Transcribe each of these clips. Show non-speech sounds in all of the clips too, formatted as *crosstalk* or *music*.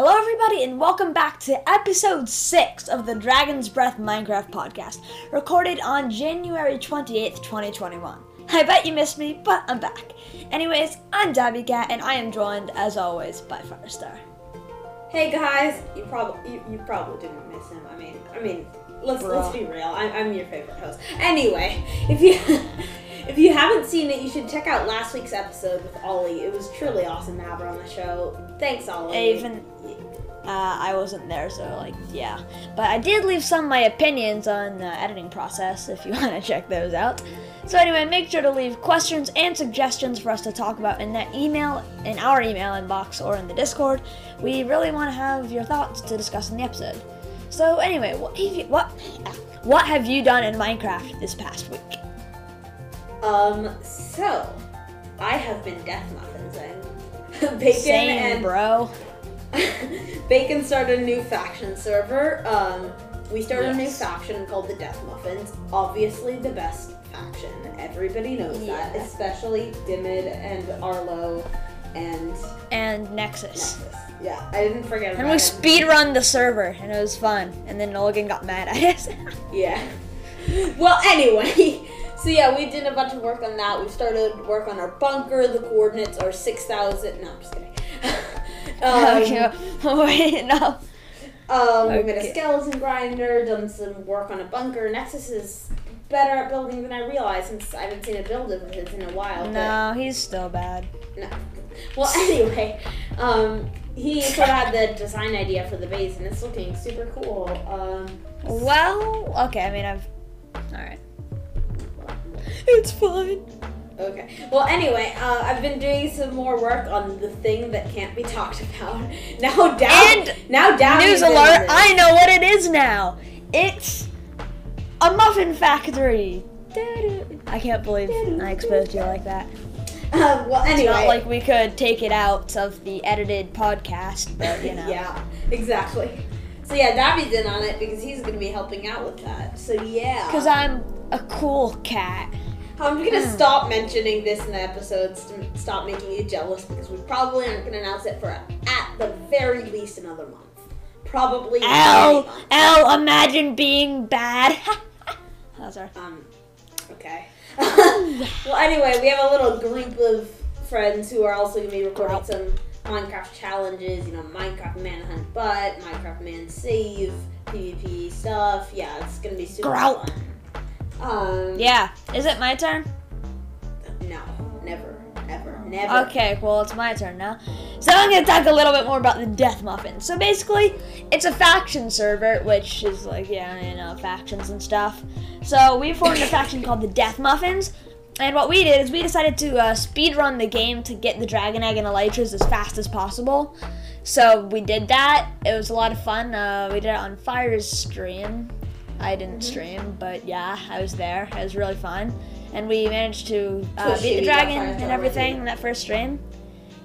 Hello, everybody, and welcome back to episode 6 of the Dragon's Breath Minecraft podcast, recorded on January 28th, 2021. I bet you missed me, but I'm back. Anyways, I'm Dabbycat, and I am joined, as always, by Firestar. Hey guys, you probably you, you probably didn't miss him. I mean, I mean, let's let's be real. I'm, I'm your favorite host. Anyway, if you *laughs* if you haven't seen it, you should check out last week's episode with Ollie. It was truly awesome to have her on the show. Thanks, Ollie. Even uh, I wasn't there, so like, yeah. But I did leave some of my opinions on the editing process if you *laughs* want to check those out. So anyway, make sure to leave questions and suggestions for us to talk about in that email, in our email inbox, or in the Discord. We really want to have your thoughts to discuss in the episode. So anyway, what have you, what what have you done in Minecraft this past week? Um, so I have been death muffins and *laughs* Bacon Same, and bro. *laughs* Bacon started a new faction server. Um, we started a new faction called the Death Muffins. Obviously, the best faction. Everybody knows that, especially Dimid and Arlo and And Nexus. Nexus. Yeah, I didn't forget about And we him. speed run the server, and it was fun. And then Logan got mad at us. *laughs* Yeah. Well, anyway, *laughs* so yeah, we did a bunch of work on that. We started work on our bunker. The coordinates are six thousand. No, I'm just kidding. Um, *laughs* Wait, no. Um, we made Okay. a skeleton grinder, done some work on a bunker. Nexus is better at building than I realized since I haven't seen a build of his in a while. No, he's still bad. No. Well, *laughs* anyway, um, he sort of had the design idea for the base, and it's looking super cool. Um, Well, okay, I mean, I've. Alright. It's fine. Okay. Well, anyway, uh, I've been doing some more work on the thing that can't be talked about. *laughs* Now, down. And now, down. News alert! I know what it is now! It's a muffin factory! I can't believe I exposed you like that. Um, *laughs* well, It's anyway. not like we could take it out of the edited podcast, but you *laughs* know. yeah, exactly. So yeah, Dabby's in on it because he's gonna be helping out with that. So yeah. Because I'm a cool cat. I'm gonna Hmm. stop mentioning this in the episodes to stop making you jealous because we probably aren't gonna announce it for at the very least another month. Probably. L. L, imagine being bad. *laughs* That's our. Um. Okay. *laughs* well, anyway, we have a little group of friends who are also gonna be recording some Minecraft challenges. You know, Minecraft Manhunt Butt, Minecraft Man Save, PvP stuff. Yeah, it's gonna be super Group. fun. Um. Yeah, is it my turn? No. Never. Ever. Never. Okay, well, it's my turn now. So I'm going to talk a little bit more about the Death Muffin. So basically, it's a faction server, which is like, yeah, you know, factions and stuff. So we formed a *coughs* faction called the Death Muffins. And what we did is we decided to uh, speed run the game to get the Dragon Egg and Elytras as fast as possible. So we did that. It was a lot of fun. Uh, we did it on Fire's stream. I didn't stream, but yeah, I was there. It was really fun. And we managed to uh, beat the dragon and everything in that first stream.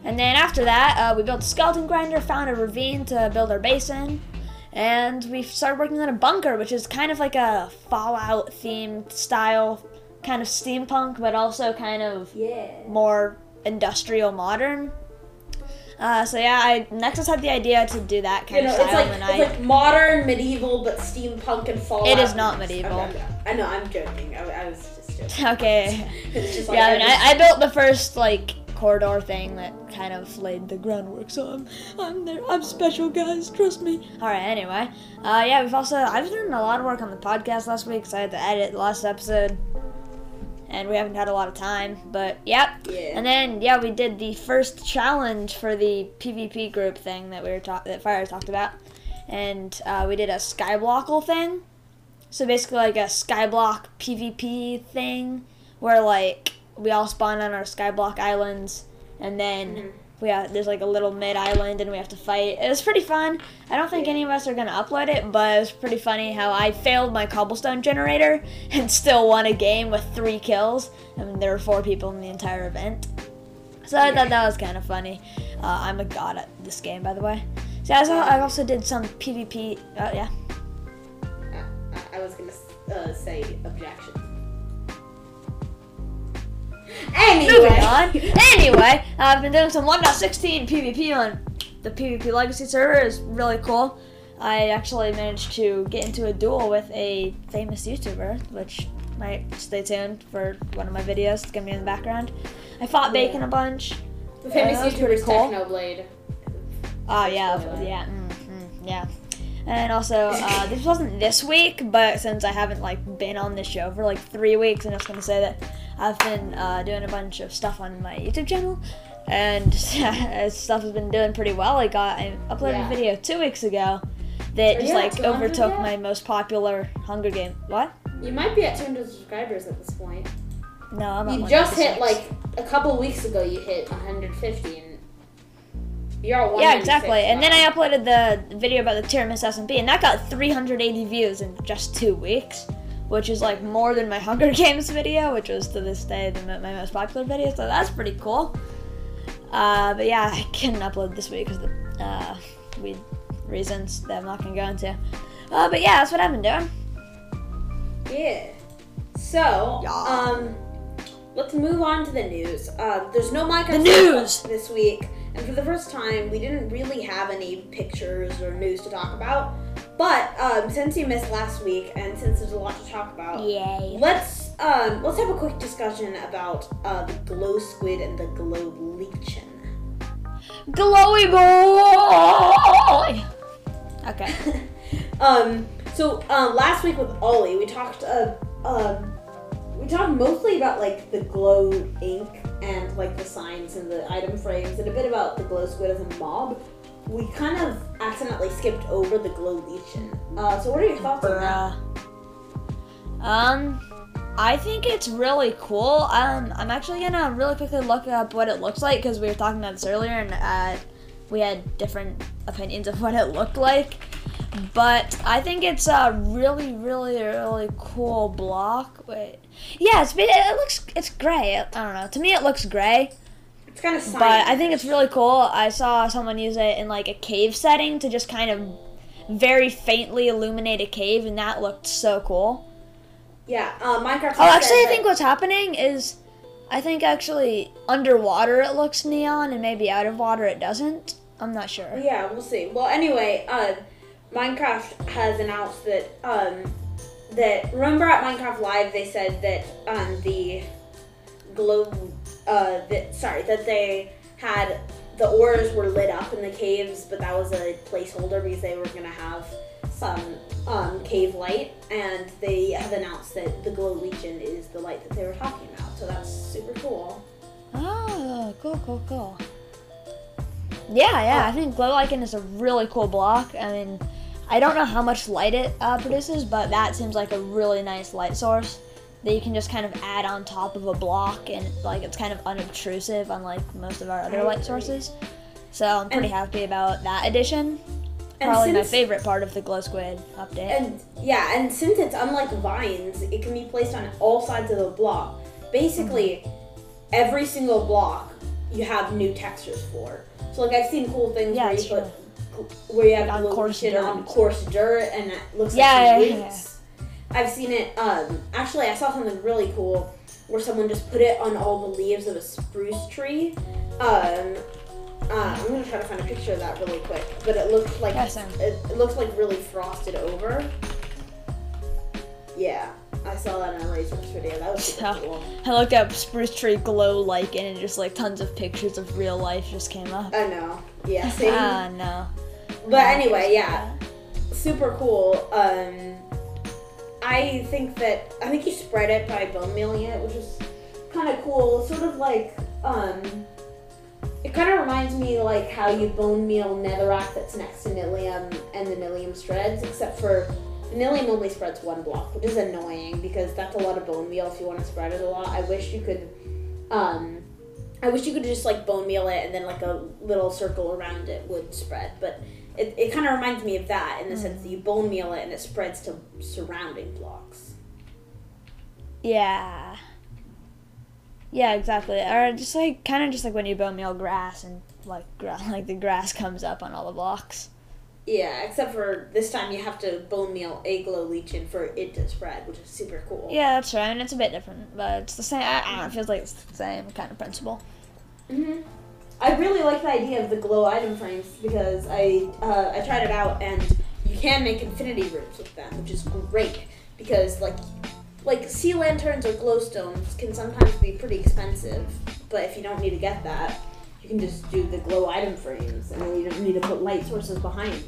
And then after that, uh, we built a skeleton grinder, found a ravine to build our base in, and we started working on a bunker, which is kind of like a Fallout themed style, kind of steampunk, but also kind of Yeah. more industrial modern. Uh, so yeah, I Nexus had the idea to do that kind You know, of it's style, like and it's like modern, medieval, but steampunk and Fallout. It is not medieval. Okay, okay. I know. I'm joking. I, I was just joking. *laughs* okay. *laughs* It's just like yeah, I mean, I, I built the first like corridor thing that kind of laid the groundwork. So I'm, I'm there. I'm special, guys. Trust me. All right. Anyway, uh, yeah, we've also I've done a lot of work on the podcast last week, so I had to edit the last episode, and we haven't had a lot of time. But yep. Yeah. And then yeah, we did the first challenge for the PvP group thing that we were talk- that Fire talked about, and uh, we did a skyblockle thing. So basically, like a skyblock PvP thing, where like we all spawn on our skyblock islands, and then Mhm. We have, there's like a little mid island, and we have to fight. It was pretty fun. I don't think any of us are gonna upload it, but it was pretty funny how I failed my cobblestone generator *laughs* and still won a game with three kills. I mean, there were four people in the entire event. So I thought that was kind of funny. Uh, I'm a god at this game, by the way. So I also, I also did some PvP. Uh, yeah. I, I was gonna uh, say objection. Anyway. Anyway, I've been doing some 1.16 PvP on the PvP Legacy server is really cool. I actually managed to get into a duel with a famous YouTuber, which might stay tuned for one of my videos. It's gonna be in the background. I fought Yeah. Bacon a bunch. The famous YouTuber is cool. Technoblade. Oh yeah, yeah, mm, mm, yeah. And also, uh, *laughs* this wasn't this week, but since I haven't like been on this show for like three weeks, I'm just gonna say that I've been uh, doing a bunch of stuff on my YouTube channel, and *laughs* stuff has been doing pretty well. I got I uploaded Yeah. a video two weeks ago that just like overtook yet? my most popular Hunger Game. What? You might be at 200 subscribers at this point. No, I'm You just hit like a couple weeks ago. You hit 150, Yeah, exactly. And then. I uploaded the video about the tier miss SMP, and that got 380 views in just two weeks, which is like more than my *laughs* Hunger Games video, which was to this day the, my most popular video. So that's pretty cool. Uh, but yeah, I couldn't upload this week because of the uh, weird reasons that I'm not gonna go into. Uh, but yeah, that's what I've been doing. Yeah. So, Yeah. um, let's move on to the news. Uh, there's no Minecraft The news! this week, and for the first time, we didn't really have any pictures or news to talk about. But um, since you missed last week, and since there's a lot to talk about, Yay! let's um, let's have a quick discussion about uh, the glow squid and the glow lichen. Glowy boy. Okay. *laughs* um, so um, last week with Ollie, we talked uh, um, we talked mostly about like the glow ink and like the signs and the item frames and a bit about the glow squid as a mob. We kind of accidentally skipped over the glow lichen. Uh, so what are your thoughts on that? Um, I think it's really cool. Um, I'm actually gonna really quickly look up what it looks like because we were talking about this earlier and uh, we had different opinions of *laughs* what it looked like. But I think it's a really, really, really cool block. Wait, yeah, it's it looks it's gray. I don't know. To me, it looks gray. It's kind of But I think it's really cool. I saw someone use it in like a cave setting to just kind of very faintly illuminate a cave, and that looked so cool. yeah. Uh, Minecraft. Oh, actually, I think what's happening is, I think actually underwater it looks neon, and maybe out of water it doesn't. I'm not sure. Yeah, we'll see. Well, anyway, uh, Minecraft has announced that um, that remember at Minecraft Live they said that um, the glow uh, that sorry that they had the ores were lit up in the caves, but that was a placeholder because they were gonna have some um, cave light, and they have announced that the glow lichen is the light that they were talking about. So that's super cool. Oh, cool, cool, cool. Yeah, yeah, I think glow lichen is a really cool block. I mean, I don't know how much light it uh, produces, but that seems like a really nice light source that you can just kind of add on top of a block, and like it's kind of unobtrusive, unlike most of our other light sources. So I'm pretty And- happy about that addition. Probably my favorite part of the glow squid update. And yeah, and since it's unlike vines, it can be placed on all sides of the block. Basically, every single block you have new textures for. So like I've seen cool things Yeah, where you put where you have On glue coarse shit dirt. on coarse dirt and it looks Yeah, like yeah, yeah. I've seen it. Um, actually, I saw something really cool where someone just put it on all the leaves of a spruce tree. Um, uh, I'm gonna try to find a picture of that really quick, but it looks like it, it looks like really frosted over. Yeah, I saw that in a Razor's video. That was So- *laughs* cool. I looked up spruce tree glow lichen, and just like tons of pictures of real life just came up. I know. Yeah, *laughs* same. Ah, no. But anyway, yeah, super cool. Um, I think that I think you spread it by bone mealing it, which is kind of cool. Sort of like um, it kind of reminds me like how you bone meal netherrack that's next to Nylium and the Nylium spreads, except for the Nylium only spreads one block, which is annoying because that's a lot of bone meal if you want to spread it a lot. I wish you could. Um, I wish you could just like bone meal it and then like a little circle around it would spread, but it, it kind of reminds me of that in the sense that you bone meal it and it spreads to surrounding blocks. Yeah. Yeah, exactly. Or just like kind of just like when you bone meal grass and like gra- *laughs* like the grass comes up on all the blocks. Yeah, except for this time you have to bone meal a glow lichen for it to spread, which is super cool. Yeah, that's right. And it's a bit different, but it's the same. I, I don't know. It feels like it's the same kind of principle. hmm I really like the idea of the glow item frames because I uh, I tried it out and you can make infinity rooms with them, which is great because like like sea lanterns or glowstones can sometimes be pretty expensive, but if you don't need to get that, you can just do the glow item frames and then you don't need to put light sources behind.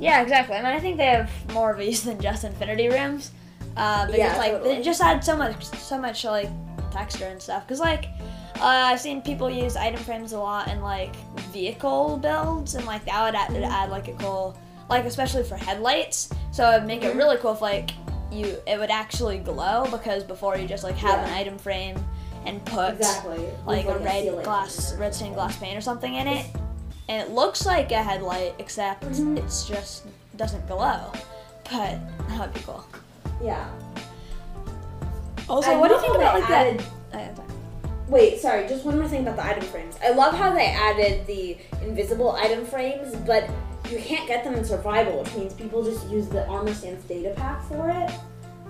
Yeah, exactly. I mean, I think they have more of a use *laughs* than just infinity rooms. Uh, because Yeah, like totally. it just adds so much, so much like texture and stuff. Cause like uh, I've seen people use item frames a lot in like vehicle builds, and like that would add, it'd add like a cool, like especially for headlights. So it'd make it Mhm. really cool if like you it would actually glow because before you just like have an item frame and put Exactly. like With, a red lantern glass, red stained glass paint or something in it, and it looks like a headlight, except Mhm. it's just doesn't glow. But that would be cool. Yeah. Also, I what do you think about like added- that? Wait, sorry, just one more thing about the item frames. I love how they added the invisible item frames, but you can't get them in survival, which means people just use the Armor Stance data pack for it.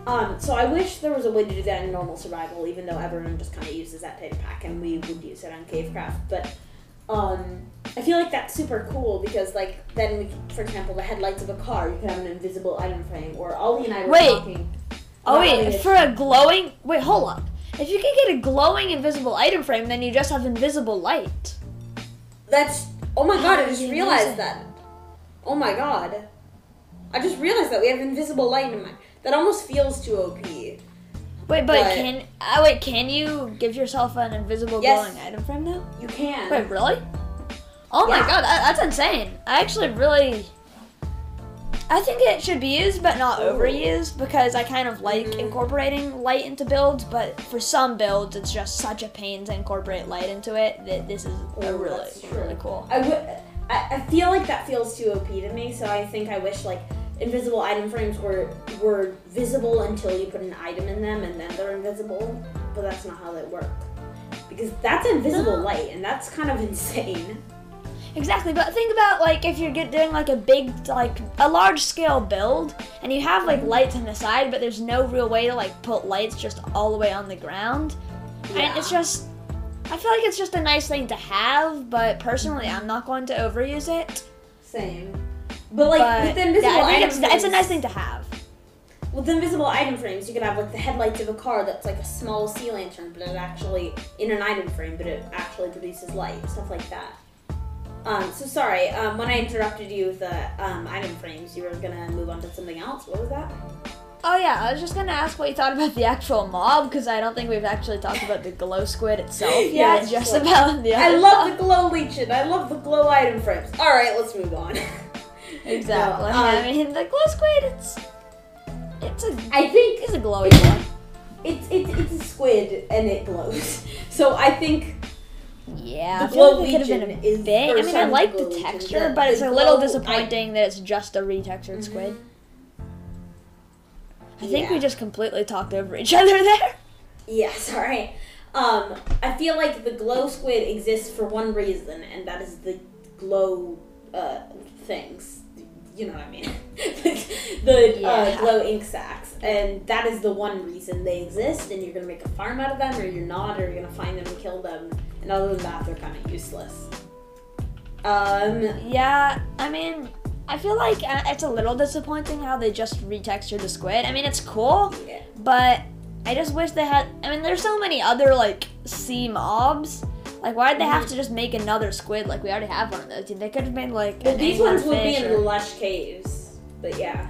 Um, so I wish there was a way to do that in normal survival, even though everyone just kind of uses that data pack, and we would use it on Cavecraft. But um, I feel like that's super cool because, like, then we, could- for example, the headlights of a car, you could have an invisible item frame. Or Ollie and I were Wait. talking. Oh wait, for a glowing wait, hold up. If you can get a glowing invisible item frame, then you just have invisible light. That's oh my god! I just realized that. Oh my god! I just realized that we have invisible light in my. That almost feels too OP. Wait, but, But- can uh, wait? Can you give yourself an invisible Yes. glowing item frame now? You can. Wait, really? Oh my god, that, that's insane. I actually really. I think it should be used, but not overused, because I kind of like Mhm. incorporating light into builds, but for some builds, it's just such a pain to incorporate light into it that this is a really, really cool. I would. I, I feel like that feels too OP to me, so I think I wish like invisible item frames were were visible until you put an item in them, and then they're invisible. But that's not how they work. Because that's invisible No. light, and that's kind of *laughs* insane. Exactly, but think about like if you're get, doing like a big, like a large scale build, and you have like lights on the side, but there's no real way to like put lights just all the way on the ground. Yeah. And it's just, I feel like it's just a nice thing to have, but personally, I'm not going to overuse it. Same. But like but with the invisible yeah, I think item it's, it's a nice thing to have. With invisible item frames, you could have like the headlights of a car that's like a small sea lantern, but it actually in an item frame, but it actually produces light, stuff like that. Um, so sorry, um, when I interrupted you with the um, item frames, you were gonna move on to something else. What was that? Oh yeah, I was just gonna ask what you thought about the actual mob because I don't think we've actually talked about the glow squid itself *laughs* Yeah, yet. Just about the. I love stuff. the glow lichen. I love the glow item frames. All right, let's move on. *laughs* Exactly. No, I um, mean, the glow squid. It's. It's a. I think It's a glowy one. it's it's it's a squid and it glows. *laughs* So I think Yeah, The I feel like Glow it could have been a is- bit. I mean, I like the Lichen, texture, but it's a little disappointing that it's just a retextured squid. I think we just completely talked over each *laughs* other there. Yeah, sorry. Um, I feel like the glow squid exists for one reason, and that is the glow uh, things. You know what I mean? *laughs* the uh, glow ink sacs, and that is the one reason they exist. And you're gonna make a farm out of them, or you're not, or you're gonna find them and kill them. And other than that, they're kind of useless. Um, Yeah, I mean, I feel like uh, it's a little disappointing how they just retextured the squid. I mean, it's cool, yeah. but I just wish they had. I mean, there's so many other like sea mobs. Like, why did they have to just make another squid? Like, we already have one of those. They could have made like. Well, these ones would be in or- lush caves, but yeah,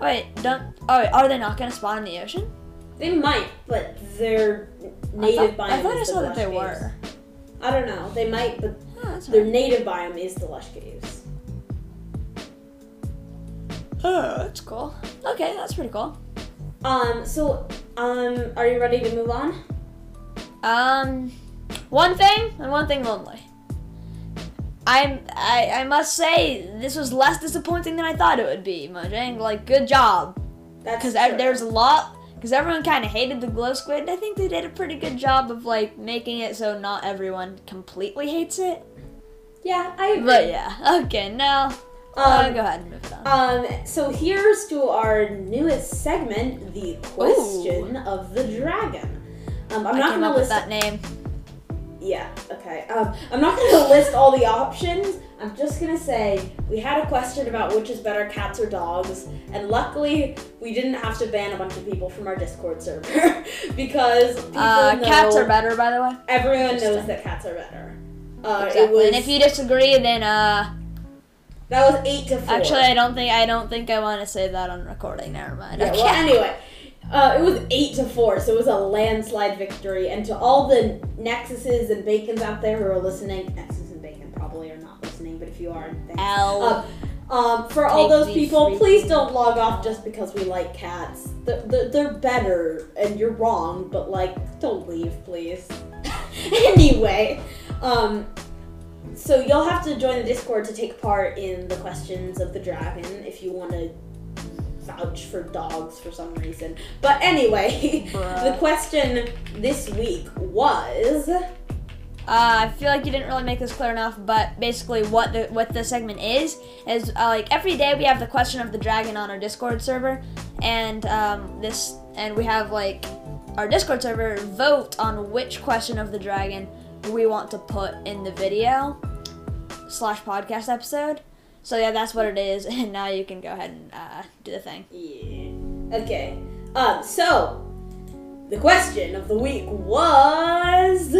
Wait, don't. Oh, are they not gonna spawn in the ocean? they might, but their native I thought, biome I thought I is the saw that caves. were. I don't know. They might, but Oh, their fine. native biome is the lush caves. Oh, that's cool. Okay, that's pretty cool. Um. So, um, are you ready to move on? Um, one thing and one thing only. I'm I, I must say this was less disappointing than I thought it would be, Mojang. Like, good job, because there's a lot. Because everyone kind of hated the glow squid. I think they did a pretty good job of like making it so not everyone completely hates it. yeah, I agree. But yeah, okay, now uh, Um, go ahead and move on. Um, so here's to our newest segment, the question of the dragon. Um, I'm I not came gonna up with list. that name. Yeah, okay. Um, I'm not to list all the options. I'm just to say we had a question about which is better, cats or dogs. And luckily, we didn't have to ban a bunch of people from our Discord server *laughs* because people Uh, cats are better, by the way. Everyone knows that cats are better. Uh, Exactly. It was, and if you disagree, then uh, that was 8 to 4. actually, I don't think I don't think I want to say that on recording. Never mind. Yeah, Okay. well, anyway, uh, it was eight to four, so it was a landslide victory. And to all the Nexuses and Bacons out there who are listening, if you are, thanks. L. Um, um, for all those people, please don't log off just because we like cats. They're, they're, they're better, and you're wrong, but like, don't leave, please. *laughs* anyway, um, so you'll have to join the Discord to take part in the questions of the dragon if you want to vouch for dogs for some reason. But anyway, *laughs* the question this week was. Uh, I feel like you didn't really make this clear enough, but basically, what the what the segment is is uh, like every day we have the question of the dragon on our Discord server, and um, this and we have like our Discord server vote on which question of the dragon we want to put in the video slash podcast episode. So yeah, that's what it is, *laughs* and now you can go ahead and uh, do the thing. Yeah. Okay. Um. So, the question of the week was.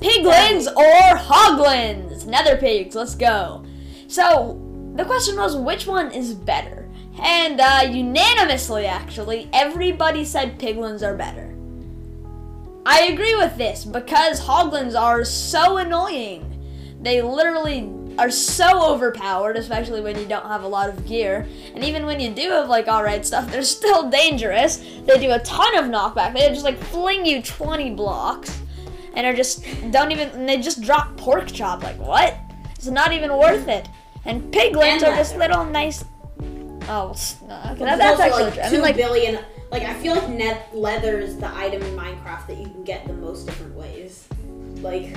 Piglins or hoglins? Nether pigs, let's go. So, the question was which one is better? And uh, unanimously, actually, everybody said piglins are better. I agree with this because hoglins are so annoying. They literally are so overpowered, especially when you don't have a lot of gear. And even when you do have like alright stuff, *laughs* they're still dangerous. They do a ton of knockback. They just like fling you 20 blocks and are just don't even and they just drop pork chop like what it's not even worth it and piglins And are just little nice oh no, okay, that, also actually like true. i mean like billion- Like I feel like net leather is the item in Minecraft that you can get the most different ways. Like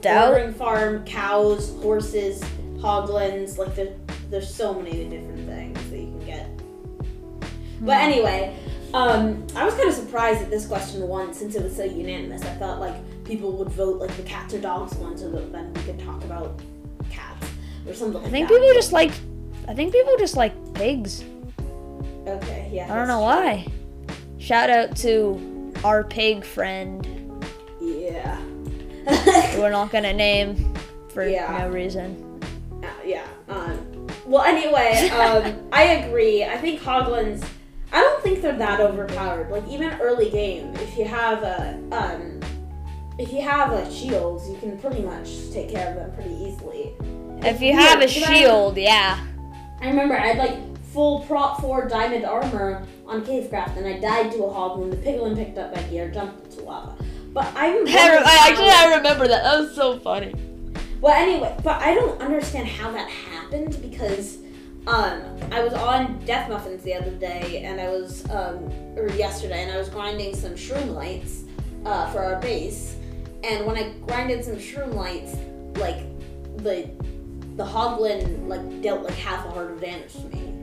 doubt farm, cows, horses, hoglins. Like there, there's so many different things that you can get. But Hmm. anyway, um, I was kind of surprised that this question won since it was so unanimous. I thought like people would vote like the cats or dogs one, so that then we could talk about cats or something. i think people just like i think people just like pigs Okay, yeah. i don't know true. why shout out to our pig friend Yeah. *laughs* we're not gonna name for Yeah. no reason Uh, yeah. Um, well, anyway, um, *laughs* I agree. I think Hoglins. I don't think they're that overpowered. Like even early game, if you have a um, if you have a shields, you can pretty much take care of them pretty easily. if you weird, have a 'cause I- shield yeah I remember I had like full prot four diamond armor on Cavecraft, and I died to a Hoglin. The piglin picked up my gear, jumped into lava. But I'm. I, *laughs* re- I actually i remember that that was so funny Well, anyway, but I don't understand how that happened because um, I was on Death Muffins the other day, and I was um, or yesterday, and I was grinding some shroomlights uh, for our base. And when I grinded some shroomlights, like the the hoglin like dealt like half a heart of damage to me.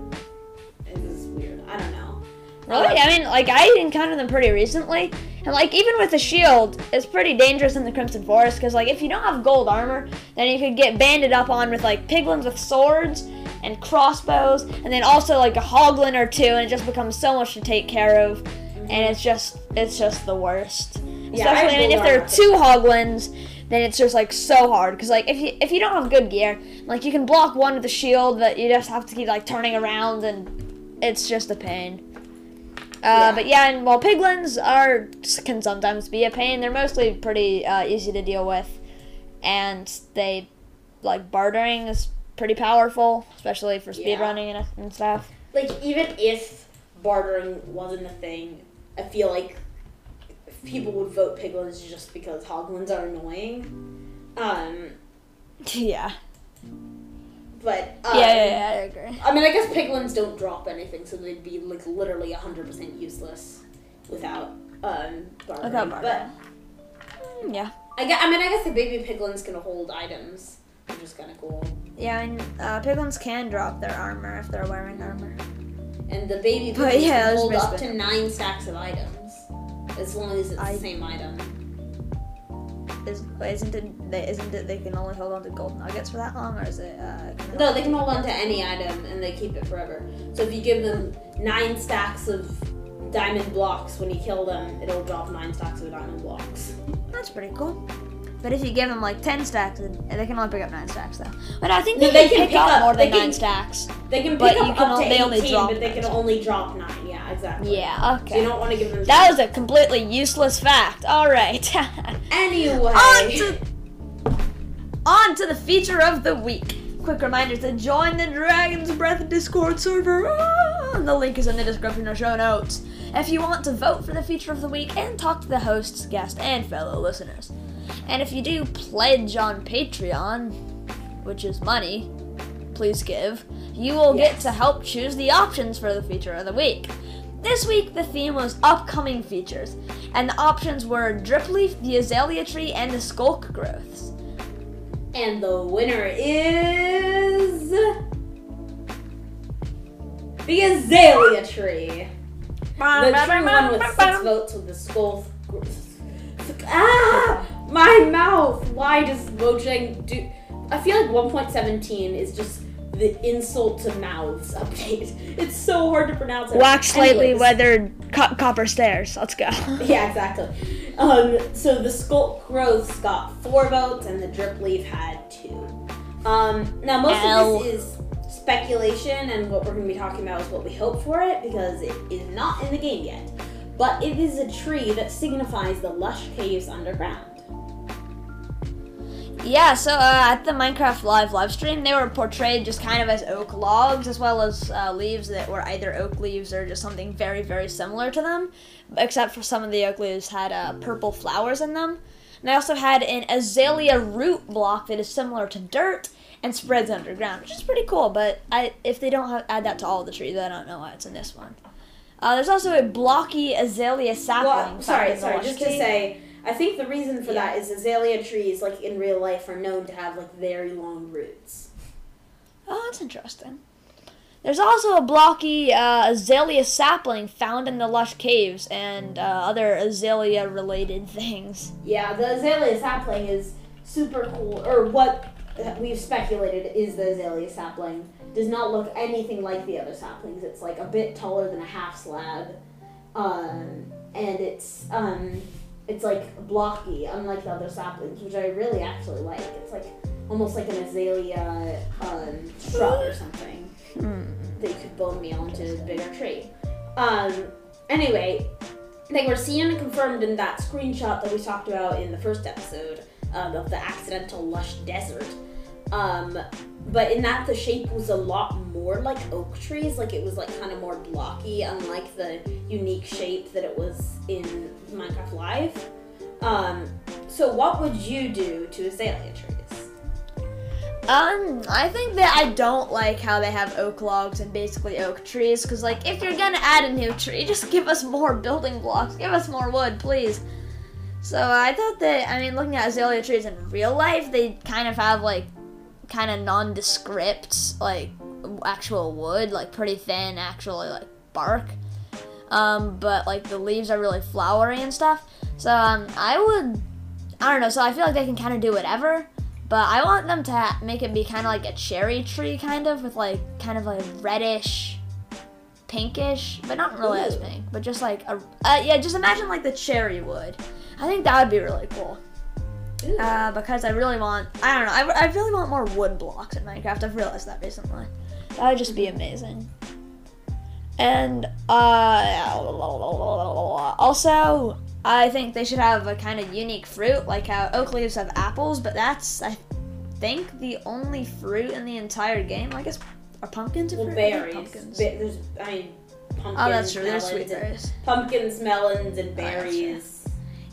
It was weird. I don't know. Really? Uh, I mean, like I encountered them pretty recently, and like even with the shield, it's pretty dangerous in the Crimson Forest because like if you don't have gold armor, then you could get banded up on with like piglins with swords and crossbows, and then also like a hoglin or two, and it just becomes so much to take care of, and it's just it's just the worst. Yeah, I Especially I mean, if there are two hoglins, then it's just like so hard because like if you if you don't have good gear, like you can block one with a shield, but you just have to keep like turning around, and it's just a pain. Uh, Yeah. But yeah, and while piglins are can sometimes be a pain, they're mostly pretty uh, easy to deal with, and they like bartering is pretty powerful, especially for Yeah. speedrunning and, and stuff. like even if bartering wasn't a thing, I feel like people would vote piglins just because hoglins are annoying. Um, *laughs* Yeah. but um, yeah, yeah, yeah, I agree. I mean, I guess piglins don't drop anything, so they'd be like literally hundred percent useless without um bartering. Without bartering. Mm, Yeah. I guess, I mean, I guess the baby piglins can hold items, which is kind of cool. Yeah, and uh, piglins can drop their armor if they're wearing armor. And the baby But piglins yeah, can hold up to nine stacks of items. as long as it's I- the same item. Is, isn't it? They, isn't it? They can only hold on to gold nuggets for that long, or is it? Uh, No, they can hold on to any item and they keep it forever. So if you give them nine stacks of diamond blocks when you kill them, it'll drop nine stacks of diamond blocks. That's pretty cool. But if you give them like ten stacks, then they can only pick up nine stacks though. But I think No, they, they can can pick, up, up- more than can- nine stacks. They can But pick up you can up to they only drop but they can only drop nine. Yeah, exactly. Yeah. So Okay. you don't want to give them. that was a completely useless fact. All right. *laughs* anyway. on to on to the feature of the week. Quick reminder to join the Dragon's Breath Discord server. Ah, the link is in the description or show notes. If you want to vote for the feature of the week and talk to the hosts, guests, and fellow listeners. And if you do pledge on Patreon, which is money, please give, you will get to help choose the options for the feature of the week. This week, the theme was upcoming features, and the options were Drip Leaf, the Azalea Tree, and the Sculk Growths. And the winner is the Azalea Tree. The true one with six votes with the skull. Ah, my mouth. Why does Mojang do? I feel like 1.17 is just the insult to mouths update. *laughs* It's so hard to pronounce. it. Wax slightly Anyways. weathered co- copper stairs. Let's go. *laughs* Yeah, exactly. Um, so the Sculk Growths got four votes, and the Drip Leaf had two. Um, now most Ow. of this is speculation, and what we're going to be talking about is what we hope for it because it is not in the game yet. But it is a tree that signifies the lush caves underground. Yeah, so uh, at the Minecraft Live live stream, they were portrayed just kind of as oak logs, as well as uh, leaves that were either oak leaves or just something very, very similar to them. Except for some of the oak leaves had uh, purple flowers in them. And they also had an azalea root block that is similar to dirt and spreads underground, which is pretty cool. But I, if they don't have, add that to all the trees, I don't know why it's in this one. Uh, there's also a blocky azalea sapling. Well, sorry, sorry. Just to say, I think the reason for Yeah. that is azalea trees, like in real life, are known to have like very long roots. Oh, that's interesting. There's also a blocky uh, azalea sapling found in the lush caves and uh, other azalea related things. Yeah, the azalea sapling is super cool, or what we've speculated is the azalea sapling. Does not look anything like the other saplings. It's like a bit taller than a half slab, um, and it's um, it's like blocky, unlike the other saplings, which I really actually like. It's like almost like an azalea um, shrub or something that you could bone meal into a bigger tree. Um, anyway, they were seen and confirmed in that screenshot that we talked about in the first episode um, of the accidental lush desert. Um, but in that, the shape was a lot more like oak trees, like it was like kind of more blocky, unlike the unique shape that it was in Minecraft Live. Um, so, what would you do to azalea trees? Um, I think that I don't like how they have oak logs and basically oak trees, because, like, if you're gonna add a new tree, *laughs* just give us more building blocks, give us more wood, please. So I thought that, I mean, looking at azalea trees in real life, they kind of have, like, kind of nondescript, like, actual wood, like, pretty thin, actually, like, bark. Um, but, like, the leaves are really flowery and stuff. So, um, I would, I don't know, so I feel like they can kind of do whatever. But I want them to ha- make it be kind of like a cherry tree, kind of, with like kind of like reddish, pinkish, but not really as pink, but just like a uh, yeah. Just imagine like the cherry wood. I think that would be really cool. Uh, because I really want, I don't know, I, I really want more wood blocks in Minecraft. I've realized that recently. That would just be amazing. And uh, also, I think they should have a kind of unique fruit, like how oak leaves have apples, but that's I think the only fruit in the entire game. I guess are pumpkins a Well, fruit? Berries. Pumpkins. Ba- there's, I mean, pumpkins. oh, that's true. There's sweet berries. Pumpkins, melons, and Oh, berries.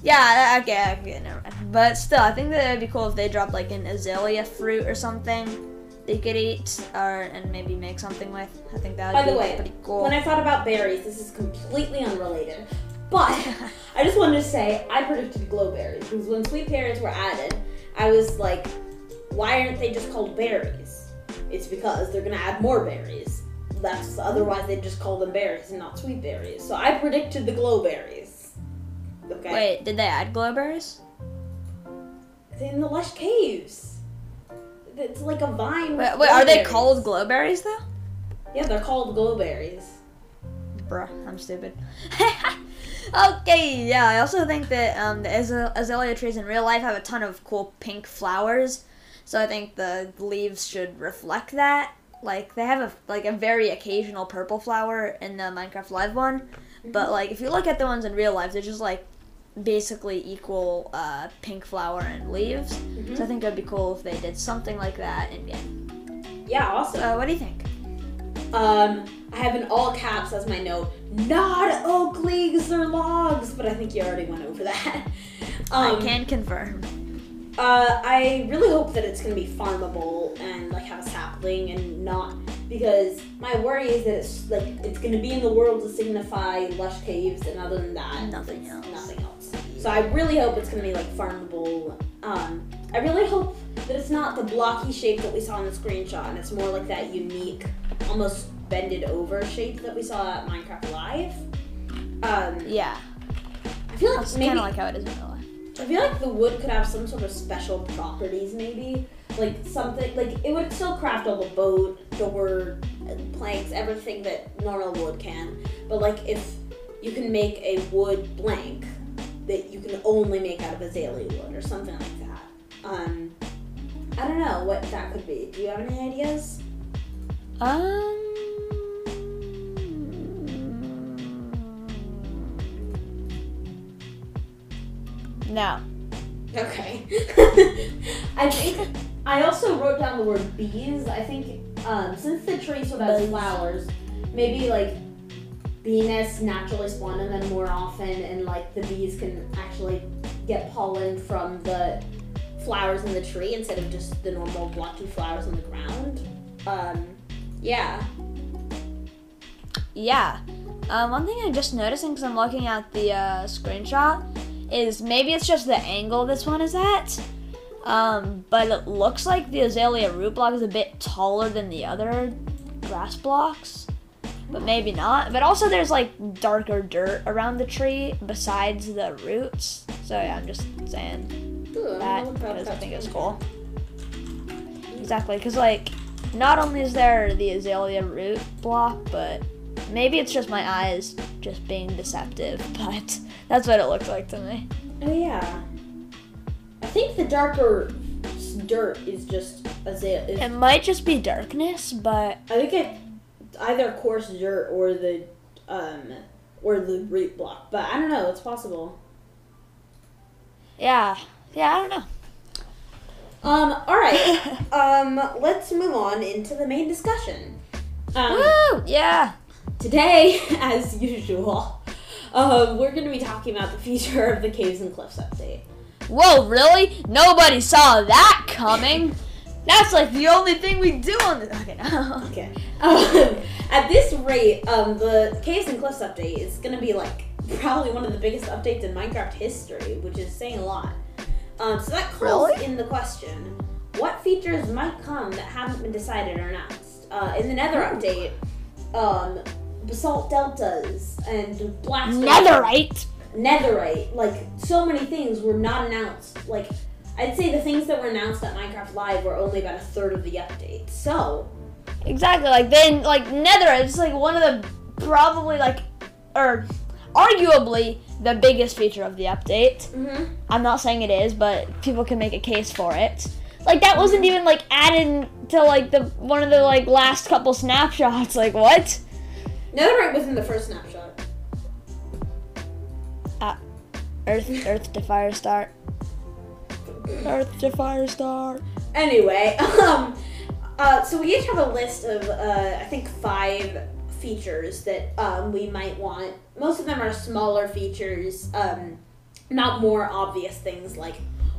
Yeah, okay, okay, never mind. But still, I think that it'd be cool if they dropped like an azalea fruit or something they could eat, or and maybe make something with. I think that would By the way, pretty cool. When I thought about berries, this is completely unrelated. But *laughs* I just wanted to say I predicted glow berries because when sweet berries were added, I was like, why aren't they just called berries? It's because they're gonna add more berries. That's otherwise they'd just call them berries and not sweet berries. So I predicted the glow berries. Okay. Wait, did they add glowberries? In the lush caves. It's like a vine. Wait, wait are they called glowberries though? Yeah, they're called glowberries. Bruh, I'm stupid. *laughs* okay, yeah, I also think that um, the azalea trees in real life have a ton of cool pink flowers, so I think the leaves should reflect that. Like they have a like a very occasional purple flower in the Minecraft Live one, but like if you look at the ones in real life, they're just like basically equal uh, pink flower and leaves. So I think it would be cool if they did something like that in game. Yeah, awesome. So what do you think? Um, I have in all caps as my note, not oak leagues or logs, but I think you already went over that. *laughs* Um, I can confirm. Uh, I really hope that it's gonna be farmable and like have a sapling and not because my worry is that it's like it's gonna be in the world to signify lush caves and other than that Nothing else. Nothing else. So I really hope it's gonna be like farmable. Um, I really hope that it's not the blocky shape that we saw in the screenshot and it's more like that unique, almost bended over shape that we saw at Minecraft Live. Um, Yeah, I feel like that's maybe kind of like how it is in real life. I feel like the wood could have some sort of special properties, maybe. Like something, like it would still craft all the boat, door, and planks, everything that normal wood can. But like if you can make a wood blank that you can only make out of azalea wood or something like that. Um, I don't know what that could be. Do you have any ideas? Um. No. Okay. *laughs* I think I also wrote down the word bees. I think um, since the tree sort of has flowers, maybe like bee nests naturally spawn in them more often, and like the bees can actually get pollen from the flowers in the tree instead of just the normal blotchy flowers on the ground. Um, yeah. Yeah. Um, one thing I'm just noticing because I'm looking at the uh, screenshot is maybe it's just the angle this one is at. Um, but it looks like the azalea root block is a bit taller than the other grass blocks. But maybe not. But also there's like darker dirt around the tree besides the roots. So yeah, I'm just saying Ooh, that because I think it's cool. Exactly, because like not only is there the azalea root block, but maybe it's just my eyes just being deceptive, *laughs* but that's what it looked like to me. Oh yeah. I think the darker dirt is just. Is, It might just be darkness, but I think it either coarse dirt or the um or the root block, but I don't know. It's possible. yeah, yeah, I don't know. Um. All right. *laughs* um. Let's move on into the main discussion. Um, Woo! Yeah. today, *laughs* as usual, um, we're going to be talking about the future of the caves and cliffs update. Whoa, really? Nobody saw that coming. That's like the only thing we do on the. Okay, no. *laughs* Okay. Um, at this rate, um, the Caves and Cliffs update is gonna be like probably one of the biggest updates in Minecraft history, which is saying a lot. Um, so that calls Really? in the question: What features might come that haven't been decided or announced? Uh, in the Nether update, um, basalt deltas and black Netherite. Netherite, like so many things were not announced. Like I'd say the things that were announced at Minecraft Live were only about a third of the update. So Exactly. Like then, like Netherite is like one of the probably like, or arguably the biggest feature of the update. mm-hmm. I'm not saying it is, but people can make a case for it. Like that wasn't even like added to like the one of the like last couple snapshots. *laughs* Like what? Netherite was in the first snapshot. Earth, Earth to Firestar. Earth to Firestar. Anyway, *laughs* um, uh, so we each have a list of uh, I think five features that um, we might want. Most of them are smaller features, um, not more obvious things like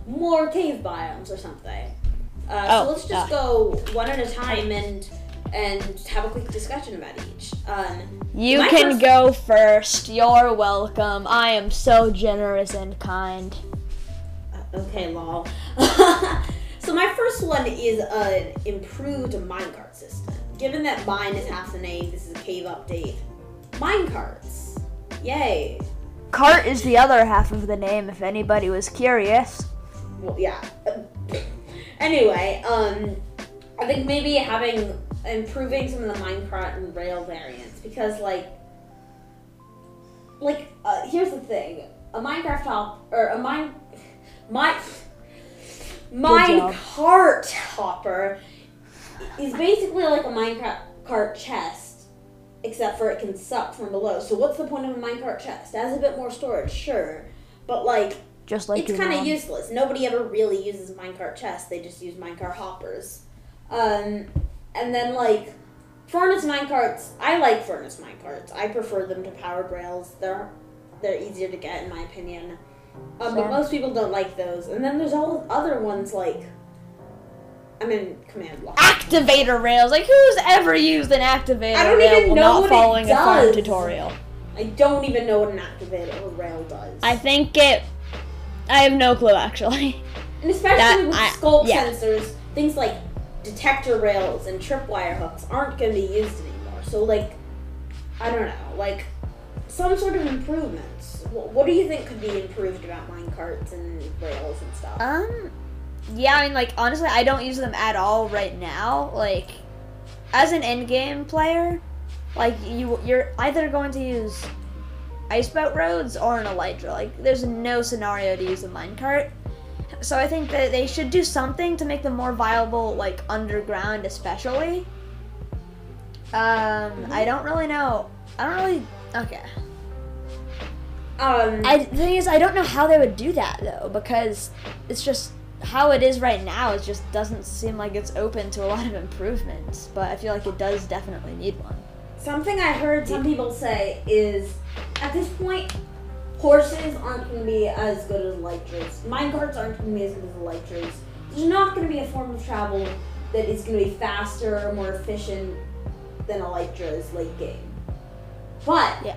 more cave biomes or something. Uh, Oh, so let's just go one at a time and and have a quick discussion about each. Um, You can first- go first. You're welcome. I am so generous and kind. Okay, lol. *laughs* so my first one is an improved minecart system. Given that mine is half the name, this is a cave update. Minecarts, yay! cart is the other half of the name. If anybody was curious. Well, yeah. *laughs* anyway, um, I think maybe having improving some of the minecart and rail variants because like like uh, here's the thing a minecart hop or a mine my mine cart hopper is basically like a minecraft cart chest except for it can suck from below so what's the point of a minecart chest it has a bit more storage sure but like Just like it's kind of useless. Nobody ever really uses minecart chests. They just use minecart hoppers. Um, and then like furnace minecarts, I like furnace minecarts. I prefer them to powered rails. They're they're easier to get in my opinion. Um, but most people don't like those. And then there's all other ones like I'm in command block. activator rails. Like who's ever used an activator I don't rail even while know not following a farm tutorial? I don't even know what an activator rail does. I think it. I have no clue actually. And especially That- with I- sculk yeah. sensors, things like detector rails and tripwire hooks aren't going to be used anymore. So, like, I don't know, like some sort of improvements. What, what do you think could be improved about minecarts and rails and stuff? Um, yeah, I mean, like honestly, I don't use them at all right now. Like, as an in-game player, like you, you're either going to use iceboat roads or an elytra. Like, there's no scenario to use a minecart. So I think that they should do something to make them more viable, like underground, especially. Um, I don't really know. I don't really. Okay. Um, I the thing is, I don't know how they would do that though, because it's just how it is right now. It just doesn't seem like it's open to a lot of improvements. But I feel like it does definitely need one. Something I heard some people say is at this point, horses aren't going to be as good as elytras. Minecarts aren't going to be as good as elytras. There's not going to be a form of travel that is going to be faster, or more efficient than elytras late game. But Yeah.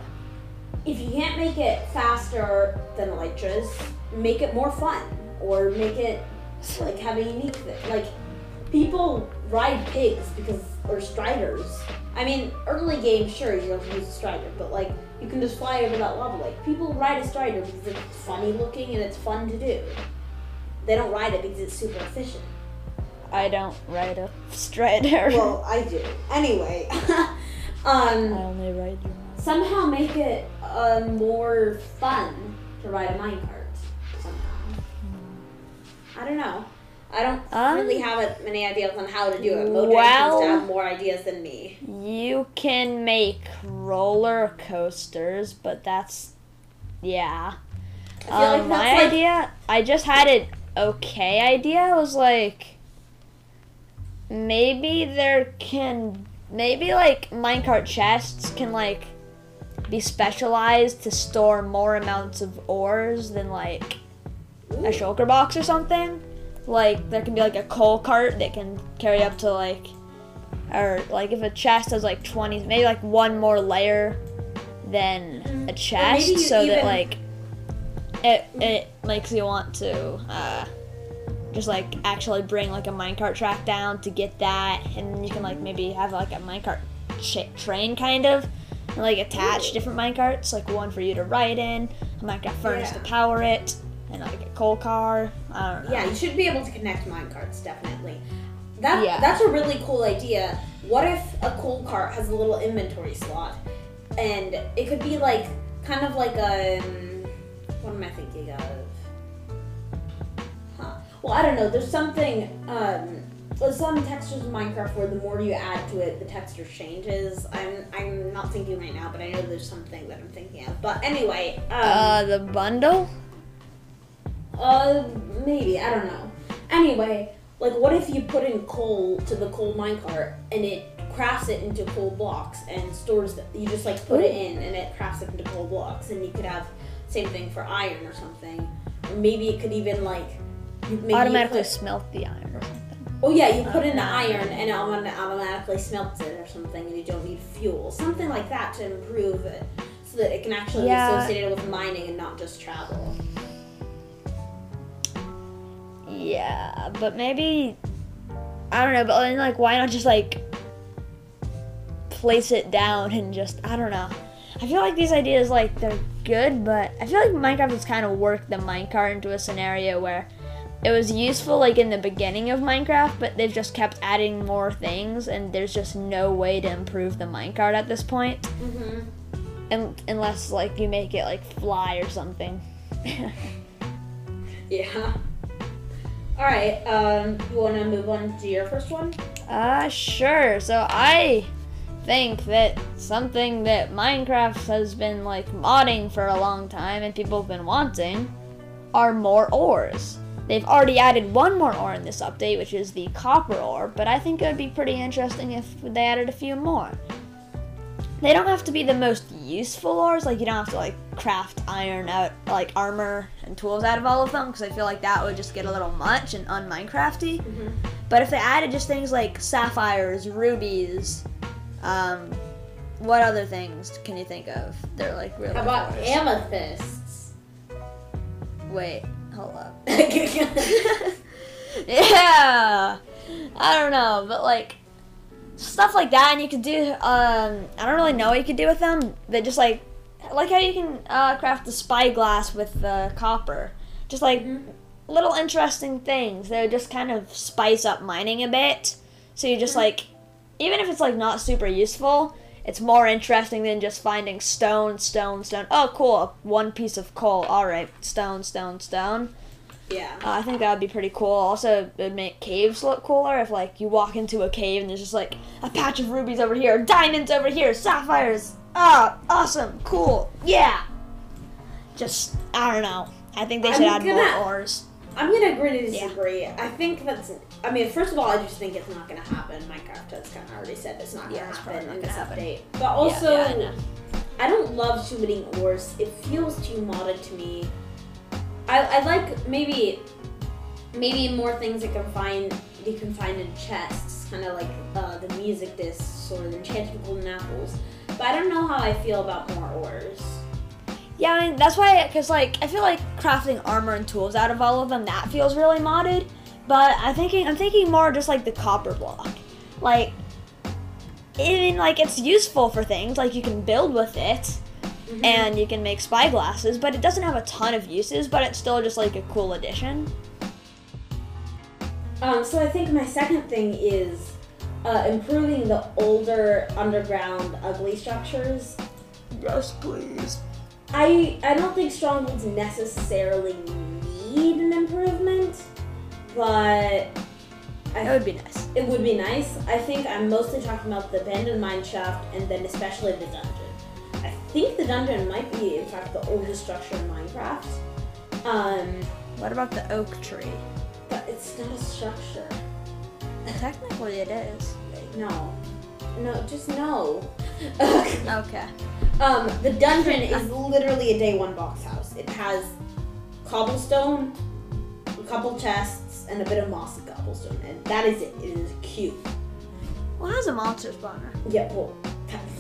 if you can't make it faster than elytras, make it more fun or make it like have a unique thing. Like people ride pigs because or striders. I mean, early game, sure you don't use a strider, but like you can just fly over that lava lake. people ride a strider because it's funny looking and it's fun to do. They don't ride it because it's super efficient. I don't ride a strider. Well, I do. Anyway, *laughs* I um, only ride your somehow make it uh, more fun to ride a minecart. Somehow. I don't know. I don't Um, really have a, many ideas on how to do it. Mojang well- seems to have more ideas than me. You can make roller coasters, but that's yeah. I feel Um, like my like idea, I just had an okay idea. I Was like maybe there can maybe like minecart chests can like be specialized to store more amounts of ores than like a shulker box or something. Like there can be like a coal cart that can carry up to like or like if a chest has like 20 maybe like one more layer than a chest so that like it it makes you want to uh just like actually bring like a minecart track down to get that and then you can like maybe have like a minecart ch- train kind of and like attach Ooh. different minecarts like one for you to ride in a minecart furnace Yeah. to power it and like a coal car i don't know Yeah, you should be able to connect mine minecarts, definitely. That Yeah. that's a really cool idea. What if a cool cart has a little inventory slot, and it could be like kind of like a um, what am I thinking of? Huh. Well, I don't know. There's something. Um, there's some textures in Minecraft where the more you add to it, the texture changes. I'm I'm not thinking right now, but I know there's something that I'm thinking of. But anyway, um, uh the bundle uh, maybe I don't know. Anyway, like, what if you put in coal to the coal minecart and it crafts it into coal blocks and stores the, You just like put it in and it crafts it into coal blocks, and you could have same thing for iron or something. Or maybe it could even like maybe automatically put- smelt the iron or something oh yeah, you put in the iron and it automatically smelts it or something, and you don't need fuel. Something like that to improve it, so that it can actually Yeah. be associated with mining and not just travel. Yeah, but maybe I don't know. But then, like, why not just like place it down and just I don't know. I feel like these ideas like they're good, but I feel like Minecraft has kind of worked the minecart into a scenario where it was useful like in the beginning of Minecraft, but they've just kept adding more things, and there's just no way to improve the minecart at this point, Mm-hmm. un- unless like you make it like fly or something. *laughs* Yeah. All right. Um, you want to move on to your first one? Uh, sure. So I think that something that Minecraft has been like modding for a long time and people have been wanting are more ores. They've already added one more ore in this update, which is the copper ore, but I think it would be pretty interesting if they added a few more. They don't have to be the most useful ores, like you don't have to like craft iron out like armor and tools out of all of them because I feel like that would just get a little much and un-Minecrafty. Mm-hmm. But if they added just things like sapphires, rubies, um, what other things can you think of? They're like really. How about ores. amethysts? Wait, hold up. yeah. *laughs* *laughs* yeah, I don't know, but like stuff like that, and you could do. Um, I don't really know what you could do with them, but just like like how you can uh, craft the spyglass with the copper, just like little interesting things. They would just kind of spice up mining a bit. So you just like, even if it's like not super useful, it's more interesting than just finding stone, stone, stone. Oh, cool, one piece of coal. All right, stone, stone, stone. Uh, I think that would be pretty cool. Also, it would make caves look cooler if, like, you walk into a cave and there's just like a patch of rubies over here, diamonds over here, sapphires. Ah, awesome, cool, yeah. Just, I don't know. I think they should I'm add gonna- more ores. I'm gonna agree to disagree. I think that's. I mean, first of all, I just think it's not gonna happen. Minecraft has kind of already said it's not gonna Yeah, happen in this happen. update. But also, yeah, I. I don't love too many ores. It feels too modded to me. I, I like maybe maybe more things that can find you can find in chests, kind of like uh, the music discs or the enchanted golden apples. But I don't know how I feel about more ores. Yeah, I mean, that's why, because, like, I feel like crafting armor and tools out of all of them, that feels really modded. But I'm thinking, I'm thinking more just like the copper block. Like, I mean, like, it's useful for things, like, you can build with it, and you can make spyglasses, but it doesn't have a ton of uses, but it's still just like a cool addition. Um, so I think my second thing is uh, improving the older underground ugly structures. Yes, please. I I don't think strongholds necessarily need an improvement, but I, That would be nice. it would be nice. I think I'm mostly talking about the abandoned mine shaft and then especially the dungeon. I think the dungeon might be in fact the oldest structure in Minecraft. Um, What about the oak tree? but it's not a structure. Technically, it is. No. No, just no. *laughs* Okay. Um, the dungeon *laughs* is literally a day one box house. It has cobblestone, a couple chests, and a bit of mossy cobblestone, and that is it. It is cute. Well, how's a monster spawner? Yeah, well,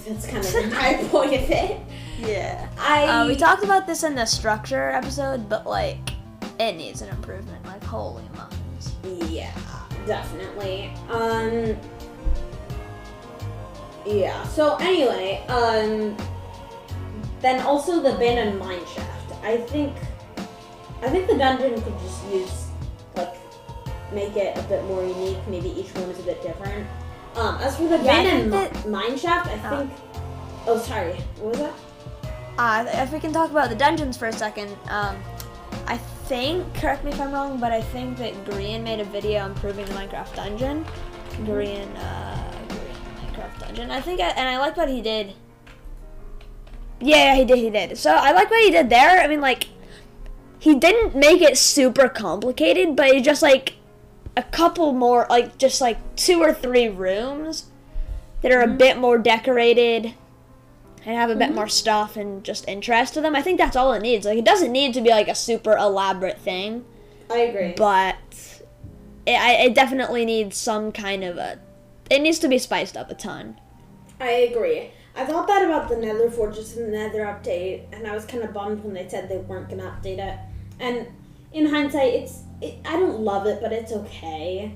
that's kind of the *laughs* entire point of it. Yeah. I Uh, we talked about this in the structure episode, but like, it needs an improvement. Like, holy muffins. yeah, definitely. Um, yeah. So anyway, um, then also the abandoned mine shaft. I think, I think the dungeon could just use like make it a bit more unique. Maybe each one is a bit different. Um, as for the Yeah, I abandoned think mi- mine shaft, I Oh. think. Oh, sorry. What was that? Uh, if we can talk about the dungeons for a second, um, I think, correct me if I'm wrong, but I think that Grian made a video improving the Minecraft dungeon. Grian, uh, Grian Minecraft dungeon. I think, I, and I like what he did. Yeah, he did, he did. So I like what he did there. I mean, like, he didn't make it super complicated, but he just like a couple more, like just like two or three rooms that are a mm-hmm. bit more decorated and have a bit mm-hmm. more stuff and just interest to them. I think that's all it needs. Like it doesn't need to be like a super elaborate thing, I agree. but it, I, it definitely needs some kind of a. It needs to be spiced up a ton. I agree. I thought that about the Nether Fortress and the Nether update, and I was kind of bummed when they said they weren't gonna update it. And in hindsight, it's it, I don't love it, but it's okay.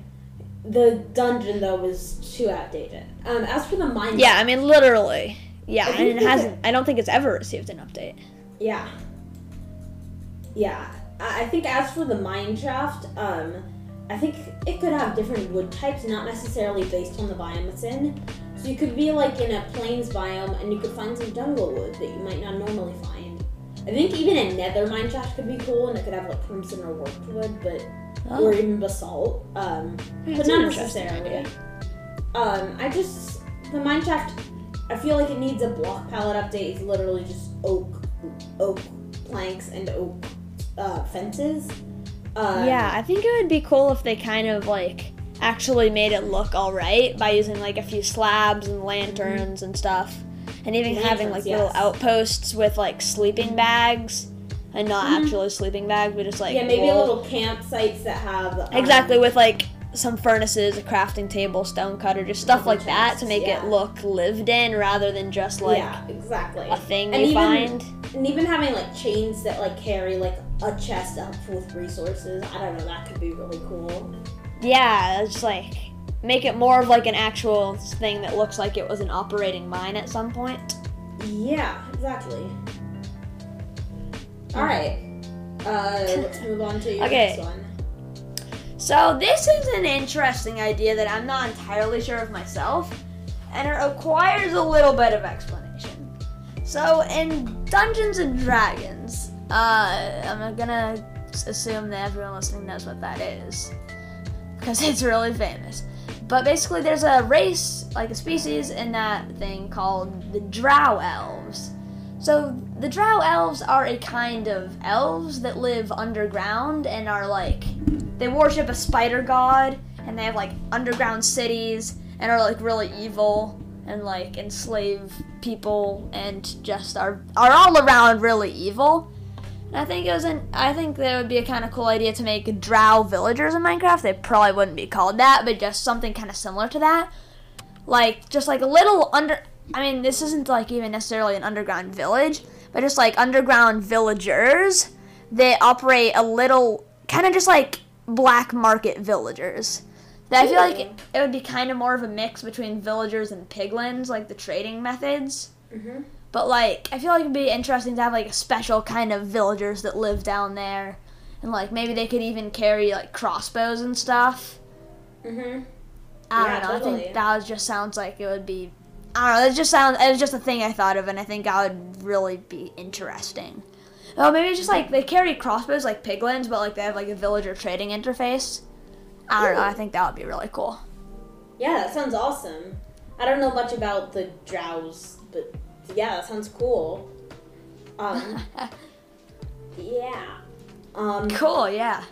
The dungeon though was too outdated. Um, as for the mine, Yeah, I mean literally. Yeah, I and it hasn't. I don't think it's ever received an update. Yeah. Yeah. I I think as for the mine shaft, um, I think it could have different wood types, not necessarily based on the biome it's in. So you could be like in a plains biome and you could find some jungle wood that you might not normally find. I think even a nether mine shaft could be cool and it could have like crimson or warped wood, but or even basalt. Um, but not necessarily. idea. Um, I just the mine shaft. I feel like it needs a block palette update. It's literally just oak, oak planks and oak uh, fences. Um, Yeah, I think it would be cool if they kind of like actually made it look all right by using like a few slabs and lanterns and stuff, and even having like Lanterns, little outposts with like sleeping bags, and not Mhm. actually sleeping bags, but just like yeah, maybe wool. little campsites that have um, exactly with like some furnaces, a crafting table, stone cutter, just stuff like that to make yeah. it look lived in rather than just like yeah, exactly. a thing And you even- find. And even having like chains that like carry like a chest up full with resources. I don't know. That could be really cool. Yeah, it's like make it more of like an actual thing that looks like it was an operating mine at some point. Yeah, exactly. All right. Uh, *laughs* let's move on to your Okay. next one. So this is an interesting idea that I'm not entirely sure of myself, and it requires a little bit of explanation. So in Dungeons and Dragons, uh, I'm gonna assume that everyone listening knows what that is, because it's really famous. But basically, there's a race, like a species in that thing called the Drow Elves. So the Drow Elves are a kind of elves that live underground and are like they worship a spider god and they have like underground cities and are like really evil and like enslave people and just are are all around really evil. I think it was an I think that would be a kind of cool idea to make drow villagers in Minecraft. They probably wouldn't be called that, but just something kind of similar to that. Like just like a little under I mean, this isn't like even necessarily an underground village, but just like underground villagers they operate a little kind of just like black market villagers. That I feel like it, it would be kind of more of a mix between villagers and piglins, like the trading methods. Mm-hmm. But like, I feel like it'd be interesting to have like a special kind of villagers that live down there, and like maybe they could even carry like crossbows and stuff. Mm-hmm. I Yeah, don't know. I think that just sounds like it would be. I don't know. It just sounds. It was just a thing I thought of, and I think that would really be interesting. Oh, maybe it's just like they carry crossbows like piglins, but like they have like a villager trading interface. I don't know. I think that would be really cool. Yeah, that sounds awesome. I don't know much about the drows, but yeah, that sounds cool. Um, *laughs* yeah. Um, cool. Yeah.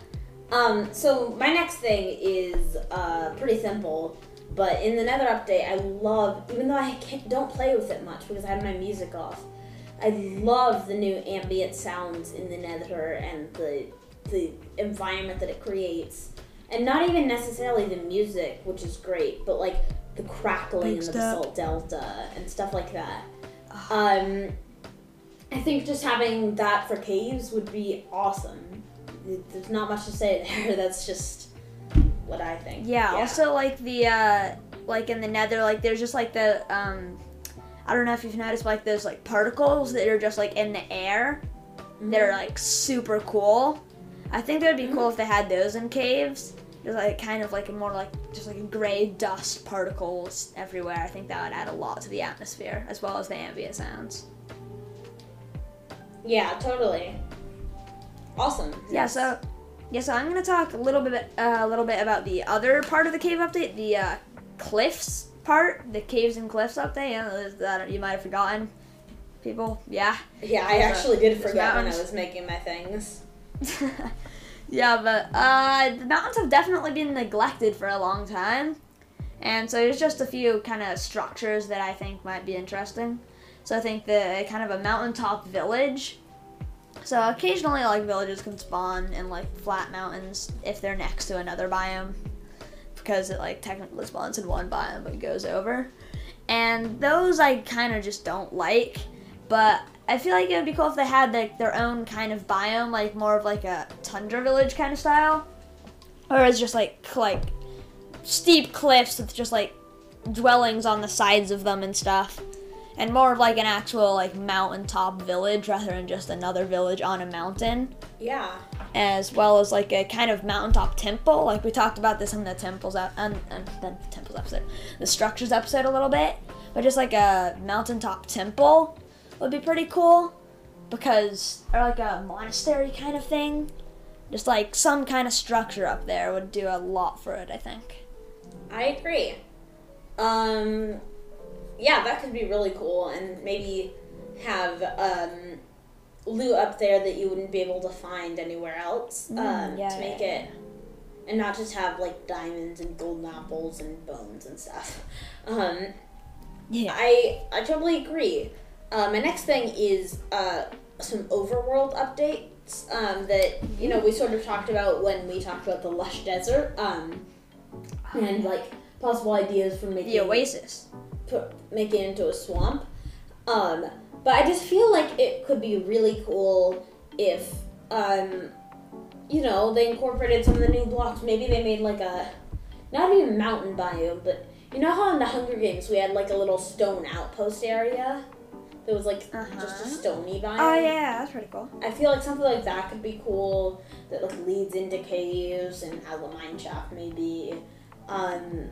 um, so my next thing is uh, pretty simple, but in the Nether update, I love, even though I can't, don't play with it much because I have my music off, I love the new ambient sounds in the Nether and the the environment that it creates, and not even necessarily the music, which is great, but like the crackling Big in the basalt delta and stuff like that. Um, I think just having that for caves would be awesome. There's not much to say *laughs* there. That's just what I think. Yeah, Also, like the uh, like in the Nether, like there's just like the um, I don't know if you've noticed like those like particles that are just like in the air. That are like super cool. I think that would be cool if they had those in caves. Just like kind of like a more like just like a gray dust particles everywhere. I think that would add a lot to the atmosphere as well as the ambient sounds. Yeah, totally. Awesome. Yeah, so yeah, so I'm gonna talk a little bit uh, a little bit about the other part of the cave update, the uh, cliffs part, the caves and cliffs update. Yeah, there's that you might have forgotten. People, yeah, Yeah, I actually did there's forget when I was making my things. *laughs* yeah, but uh, the mountains have definitely been neglected for a long time, and so there's just a few kind of structures that I think might be interesting. So I think the kind of a mountaintop village. So occasionally, like villages can spawn in like flat mountains if they're next to another biome, because it like technically spawns in one biome but goes over. And those I kind of just don't like, but I feel like it would be cool if they had like their own kind of biome, like more of like a tundra village kind of style, or it's just like like steep cliffs with just like dwellings on the sides of them and stuff. and more of like an actual like mountaintop village rather than just another village on a mountain Yeah. as well as like a kind of mountaintop temple. Like we talked about this in the temples and and um, um, the temples episode, the structures episode a little bit, but just like a mountaintop temple would be pretty cool because or like a monastery kind of thing. Just like some kind of structure up there would do a lot for it, I think. I agree. Um, yeah, that could be really cool, and maybe have um, loot up there that you wouldn't be able to find anywhere else. Mm, um, yeah, to make yeah, it, and not just have like diamonds and golden apples and bones and stuff. *laughs* Um, Yeah. I I totally agree. Uh, my next thing is uh, some overworld updates um, that you know we sort of talked about when we talked about the lush desert um, and like possible ideas for making The Oasis. put, make it into a swamp. Um, but I just feel like it could be really cool if, um, you know, they incorporated some of the new blocks. Maybe they made like a, not even mountain biome, but you know how in the Hunger Games we had like a little stone outpost area? That was like just a Uh-huh. stony biome. Oh yeah, that's pretty cool. I feel like something like that could be cool. That like leads into caves and has a mine shaft maybe. Um,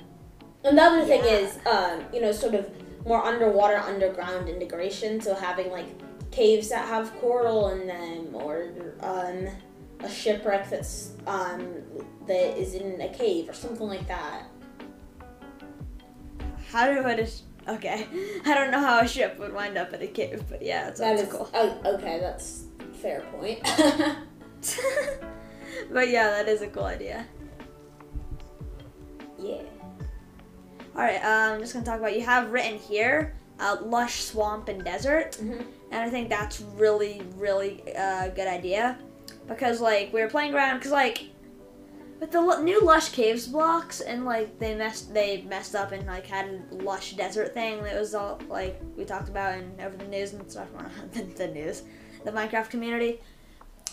another thing is, um, you know, sort of more underwater, underground integration. So having like caves that have coral in them, or um, a shipwreck that's um, that is in a cave or something like that. How do I just okay? *laughs* I don't know how a ship would wind up in a cave, but yeah, that That is cool. oh, okay. That's fair point. *laughs* but yeah, that is a cool idea. yeah. All right, uh, I'm just gonna talk about. You have written here, uh, lush swamp and desert, Mhm. and I think that's really, really uh, good idea, because like we were playing around, because like with the new lush caves blocks, and like they messed, they messed up and like had a lush desert thing that was all like we talked about and over the news and stuff, *laughs* the, the news, the Minecraft community.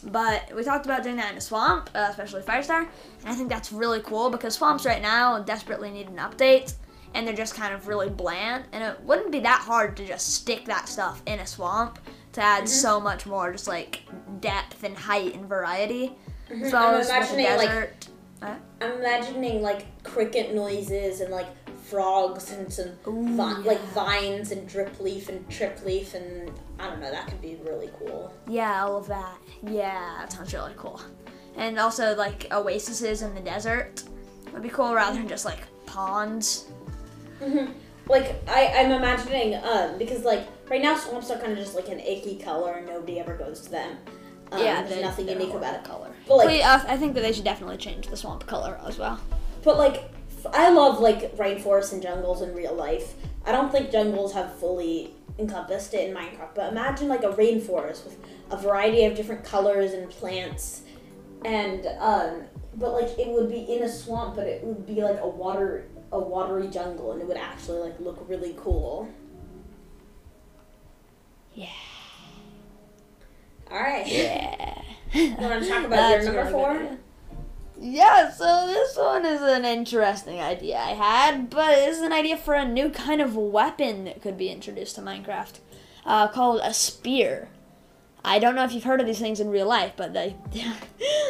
But we talked about doing that in a swamp, uh, especially Firestar, and I think that's really cool because swamps right now desperately need an update, and they're just kind of really bland, and it wouldn't be that hard to just stick that stuff in a swamp to add so much more, just like depth and height and variety. As well I'm as with the imagining, like, I'm imagining like cricket noises and like frogs and some Ooh, vi- like vines and drip leaf and trip leaf and I don't know that could be really cool. Yeah, all of that. Yeah, that sounds really cool. And also like oases in the desert would be cool rather than just like ponds. Like I I'm imagining um because like right now swamps are kind of just like an icky color and nobody ever goes to them. Um, there's nothing unique a about it. color. But like uh, I think that they should definitely change the swamp color as well. But like, f- I love like rainforests and jungles in real life. I don't think jungles have fully encompassed it in Minecraft. But imagine like a rainforest with a variety of different colors and plants, and um, but like it would be in a swamp, but it would be like a water a watery jungle, and it would actually like look really cool. Yeah. All right. Yeah. You want to talk about your number four? Yeah, so this one is an interesting idea I had, but it's an idea for a new kind of weapon that could be introduced to Minecraft, uh, called a spear. I don't know if you've heard of these things in real life, but they, *laughs*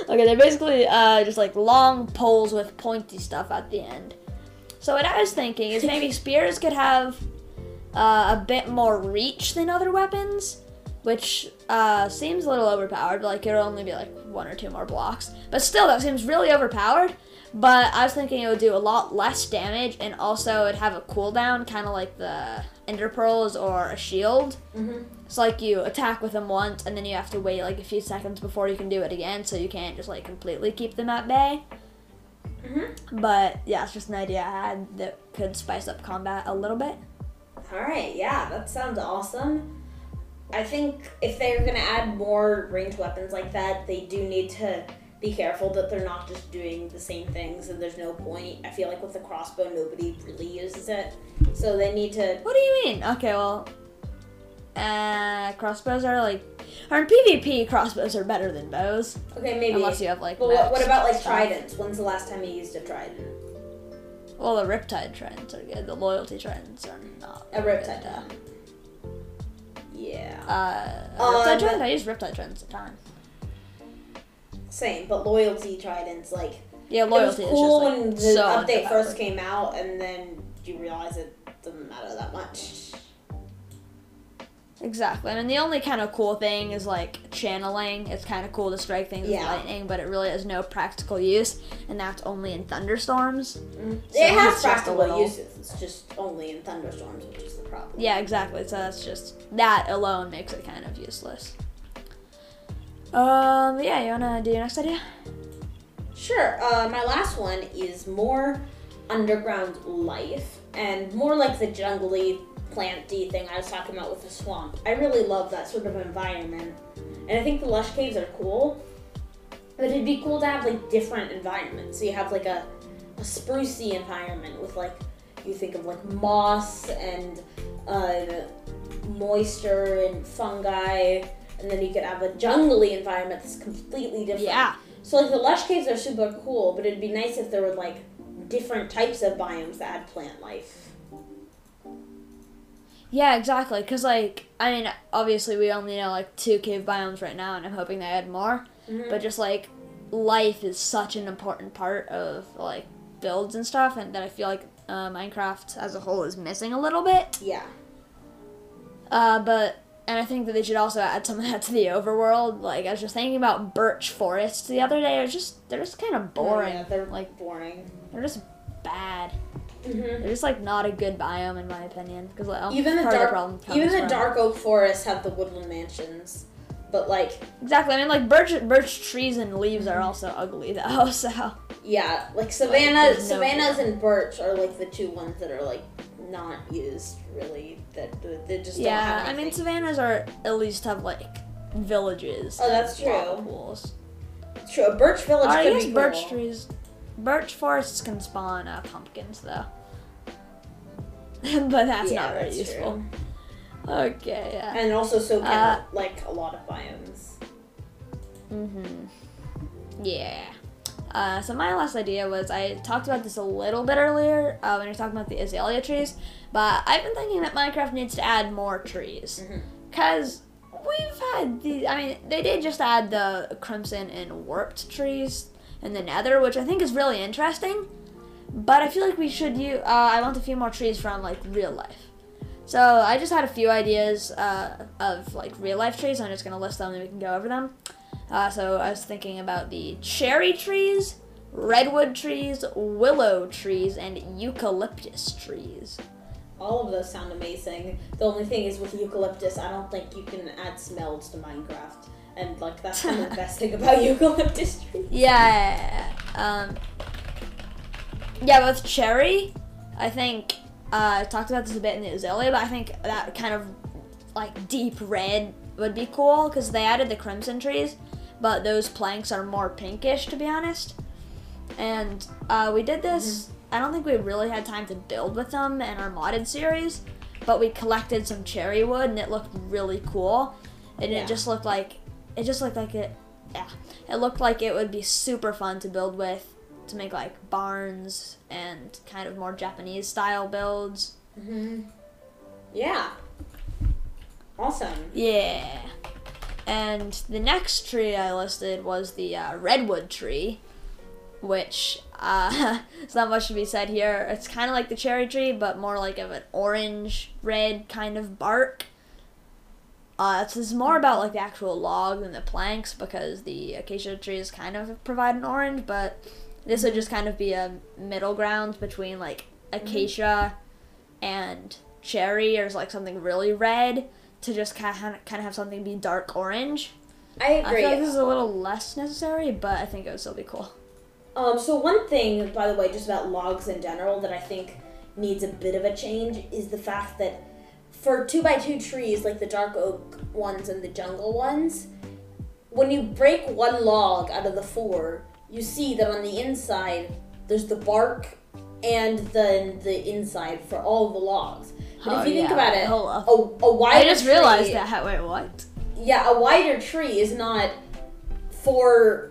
okay, they're basically uh, just like long poles with pointy stuff at the end. So what I was thinking is maybe *laughs* spears could have uh, a bit more reach than other weapons, which uh, seems a little overpowered. Like it'll only be like one or two more blocks, but still that seems really overpowered. But I was thinking it would do a lot less damage, and also it'd have a cooldown, kind of like the Ender Pearls or a shield. Mm-hmm. It's like you attack with them once, and then you have to wait like a few seconds before you can do it again, so you can't just like completely keep them at bay. Mm-hmm. But yeah, it's just an idea I had that could spice up combat a little bit. All right, yeah, that sounds awesome. I think if they're gonna add more ranged weapons like that, they do need to be careful that they're not just doing the same things and there's no point. I feel like with the crossbow, nobody really uses it, so they need to. What do you mean? Okay, well, uh, crossbows are like, or in PvP, crossbows are better than bows, Okay, maybe. unless you have like. but what, what about like stuff. tridents? When's the last time you used a trident? Well, the Riptide tridents are good. The loyalty tridents are not. A riptide good, uh, trident. Yeah. Uh, Riptide but- Trident. I use Riptide Tridents a ton. Same, but loyalty tridents like Yeah, loyalty it was cool is just like when the so update first came out, and then you realize it doesn't matter that much. Exactly. I mean, the only kind of cool thing is like channeling. It's kind of cool to strike things Yeah. with lightning, but it really has no practical use, and that's only in thunderstorms. it it's has just a practical little- uses. It's just only in thunderstorms, which is the problem. Yeah, exactly. So that's just that alone makes it kind of useless. Um. Yeah. You wanna do your next idea? Sure. Uh, my last one is more underground life and more like the jungly, planty thing I was talking about with the swamp. I really love that sort of environment, and I think the lush caves are cool. But it'd be cool to have like different environments. So you have like a, a sprucey environment with like you think of like moss and uh, moisture and fungi, and then you could have a jungly environment that's completely different. Yeah. So like the lush caves are super cool, but it'd be nice if there were like different types of biomes that had plant life. Yeah, exactly. Cause like, I mean, obviously we only know like two cave biomes right now, and I'm hoping they add more. Mhm. But just like, life is such an important part of like builds and stuff, and that I feel like uh, Minecraft as a whole is missing a little bit. Yeah. Uh, but and I think that they should also add some of that to the overworld. Like I was just thinking about birch forests the other day. It's just they're just kind of boring. Oh, yeah, they're like boring. they're just bad. Hmm They're just like not a good biome in my opinion. Because like, Even the dark, problem even the from- dark oak forests have the woodland mansions, but like Exactly. I mean, like birch, birch trees and leaves Mm-hmm. are also ugly though. *laughs* So yeah, like savannah, there's no savannas and birch are like the two ones that are like not used really. That they just don't yeah, have I mean savannas are at least have like villages. Oh, that's true. Pools. True, a birch village I could guess be birch cool. trees, birch forests can spawn uh, pumpkins though. *laughs* but that's Yeah, not very that's useful. true. Okay. Yeah. And also so can Uh, like a lot of biomes. Mhm. Yeah. Uh, so my last idea was I talked about this a little bit earlier uh, when you were talking about the azalea trees, but I've been thinking that Minecraft needs to add more trees because we've had the. I mean, they did just add the crimson and warped trees in the Nether, which I think is really interesting. But I feel like we should use. Uh, I want a few more trees from like real life. So I just had a few ideas uh, of like real life trees. I'm just gonna list them and we can go over them. Uh, so I was thinking about the cherry trees, redwood trees, willow trees, and eucalyptus trees. All of those sound amazing. The only thing is with eucalyptus, I don't think you can add smells to Minecraft. And like that's kind of the *laughs* best thing about eucalyptus trees. Yeah. Um, yeah, with cherry, I think uh, I talked about this a bit in the azalea, but I think that kind of like deep red would be cool because they added the crimson trees, but those planks are more pinkish to be honest. And uh, we did this. I don't think we really had time to build with them in our modded series, but we collected some cherry wood and it looked really cool. And Yeah. it just looked like it just looked like it. Yeah, it looked like it would be super fun to build with to make like barns and kind of more Japanese style builds. hmm Yeah. Awesome. Yeah. And the next tree I listed was the uh, redwood tree, which uh, *laughs* it's not much to be said here. It's kind of like the cherry tree, but more like of an orange red kind of bark. Uh, this is more about like the actual log than the planks because the acacia trees kind of provide an orange, but this would just kind of be a middle ground between like acacia and cherry or like something really red to just kind of kind of have something be dark orange. I agree. I feel like this is a little less necessary, but I think it would still be cool. Um, so one thing, by the way, just about logs in general that I think needs a bit of a change is the fact that for two by two trees, like the dark oak ones and the jungle ones, when you break one log out of the four, you see that on the inside there's the bark and then the inside for all the logs. But Oh, if you think about it, up. a, a wider I just realized tree- that. Wait, what? yeah, a wider tree is not four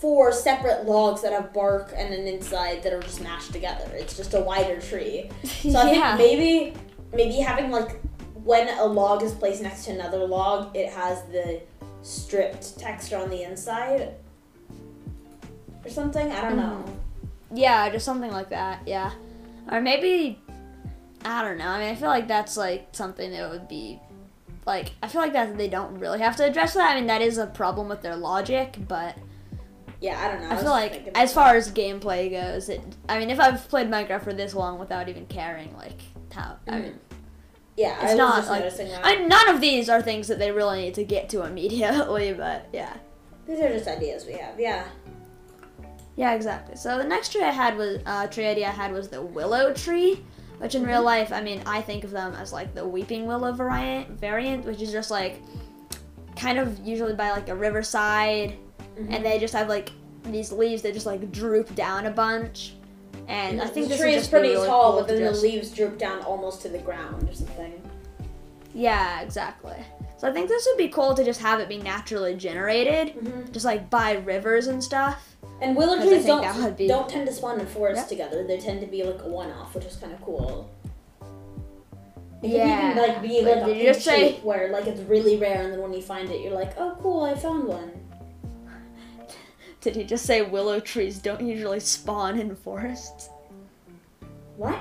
four separate logs that have bark and an inside that are just mashed together. It's just a wider tree. *laughs* So I yeah. think maybe maybe having like when a log is placed next to another log, it has the stripped texture on the inside or something. I don't know. Yeah, just something like that. Yeah, or maybe I don't know. I mean, I feel like that's like something that would be like I feel like that they don't really have to address that. I mean, that is a problem with their logic, but Yeah, I don't know. I was feel like as far as gameplay goes, it. I mean, if I've played Minecraft for this long without even caring, like how I Mhm. mean, that. Yeah, it's I was not just like noticing that. I, none of these are things that they really need to get to immediately. *laughs* But yeah, These are just ideas we have. Yeah. yeah, exactly. So the next tree I had was uh, tree idea I had was the willow tree, which in real life, I mean, I think of them as like the weeping willow variant, variant, which is just like kind of usually by like a riverside, Mm-hmm. and they just have like these leaves that just like droop down a bunch. And I think the this tree is pretty really tall, cool but then the leaves droop down almost to the ground or something. Yeah, exactly. So I think this would be cool to just have it be naturally generated, Mhm. just like by rivers and stuff. And willow trees think that would don't be- don't tend to spawn in forests Yep. together. They tend to be like a one-off, which is kind of cool. It Yeah. can even like be But like a just say- where like it's really rare, and then when you find it, you're like, oh cool, I found one. Did he just say willow trees don't usually spawn in forests? What?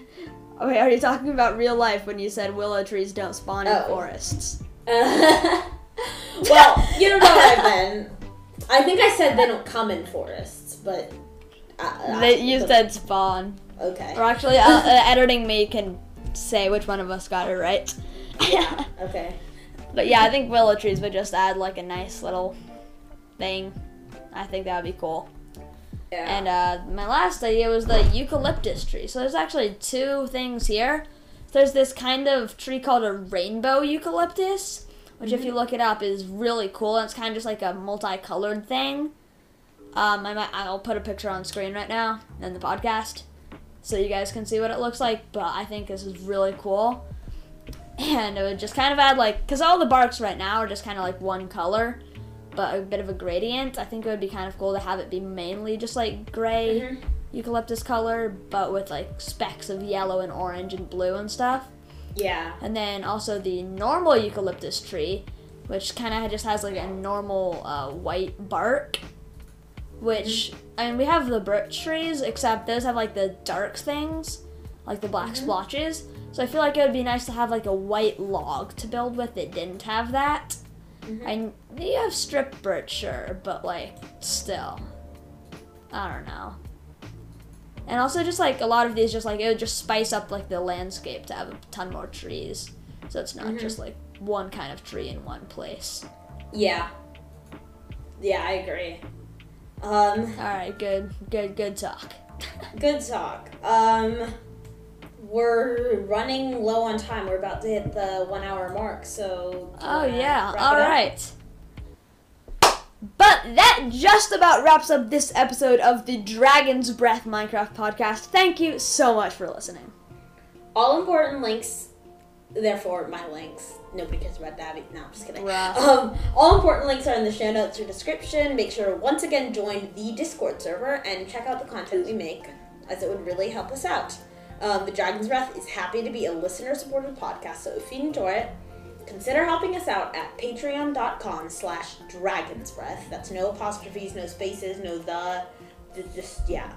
*laughs* Wait, are you talking about real life when you said willow trees don't spawn in Oh. forests? *laughs* well, you don't know what I meant. I think I said they don't come in forests, but uh, They, you but- said spawn. okay. Or actually, uh, uh, *laughs* editing me can say which one of us got it right. Yeah. Okay. But yeah, I think willow trees would just add like a nice little thing. I think that would be cool. Yeah. And uh, my last idea was the eucalyptus tree. So there's actually two things here. There's this kind of tree called a rainbow eucalyptus, which if you look it up is really cool. And it's kind of just like a multicolored thing. Um, I might, I'll put a picture on screen right now in the podcast, so you guys can see what it looks like. But I think this is really cool, and it would just kind of add like, cause all the barks right now are just kind of like one color, but a bit of a gradient. I think it would be kind of cool to have it be mainly just like gray Mhm. eucalyptus color, but with like specks of yellow and orange and blue and stuff. Yeah. And then also the normal eucalyptus tree, which kind of just has like a normal uh, white bark. Which I mean, we have the birch trees, except those have like the dark things, like the black splotches. So I feel like it would be nice to have like a white log to build with that didn't have that. And you have strip birch, sure, but like still, I don't know. And also, just like a lot of these, just like it would just spice up like the landscape to have a ton more trees, so it's not just like one kind of tree in one place. Yeah. Yeah, I agree. Um, All right, good, good, good talk. *laughs* good talk. Um, we're running low on time. We're about to hit the one hour mark, so. Oh yeah, all right. But that just about wraps up this episode of the Dragon's Breath Minecraft podcast. Thank you so much for listening. All important links, therefore my links. Nobody cares about Dabby. No, I'm just kidding. Um, all important links are in the show notes or description. Make sure to once again join the Discord server and check out the content we make, as it would really help us out. Um, the Dragon's Breath is happy to be a listener-supported podcast, so if you enjoy it, consider helping us out at patreon.com slash dragons breath. That's no apostrophes, no spaces, no the, th- just, yeah.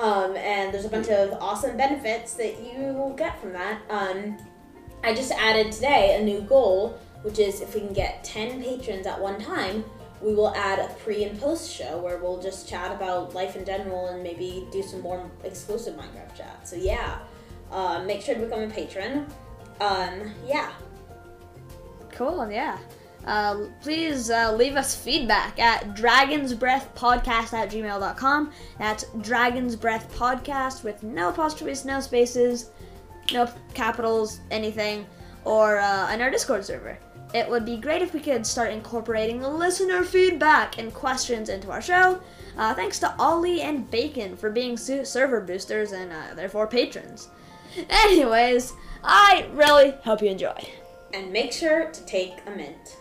Um, and there's a bunch of awesome benefits that you will get from that. Um, I just added today a new goal, which is if we can get 10 patrons at one time, we will add a pre and post show where we'll just chat about life in general and maybe do some more exclusive Minecraft chat. So, yeah, uh, make sure to become a patron. Um, yeah. Cool, yeah. Uh, please uh, leave us feedback at dragonsbreathpodcast at gmail.com. That's Dragon's Breath Podcast with no apostrophes, no spaces, no capitals, anything, or uh, on our Discord server. It would be great if we could start incorporating listener feedback and questions into our show. Uh, thanks to Ollie and Bacon for being server boosters and uh, therefore patrons. Anyways, I really hope you enjoy. And make sure to take a mint.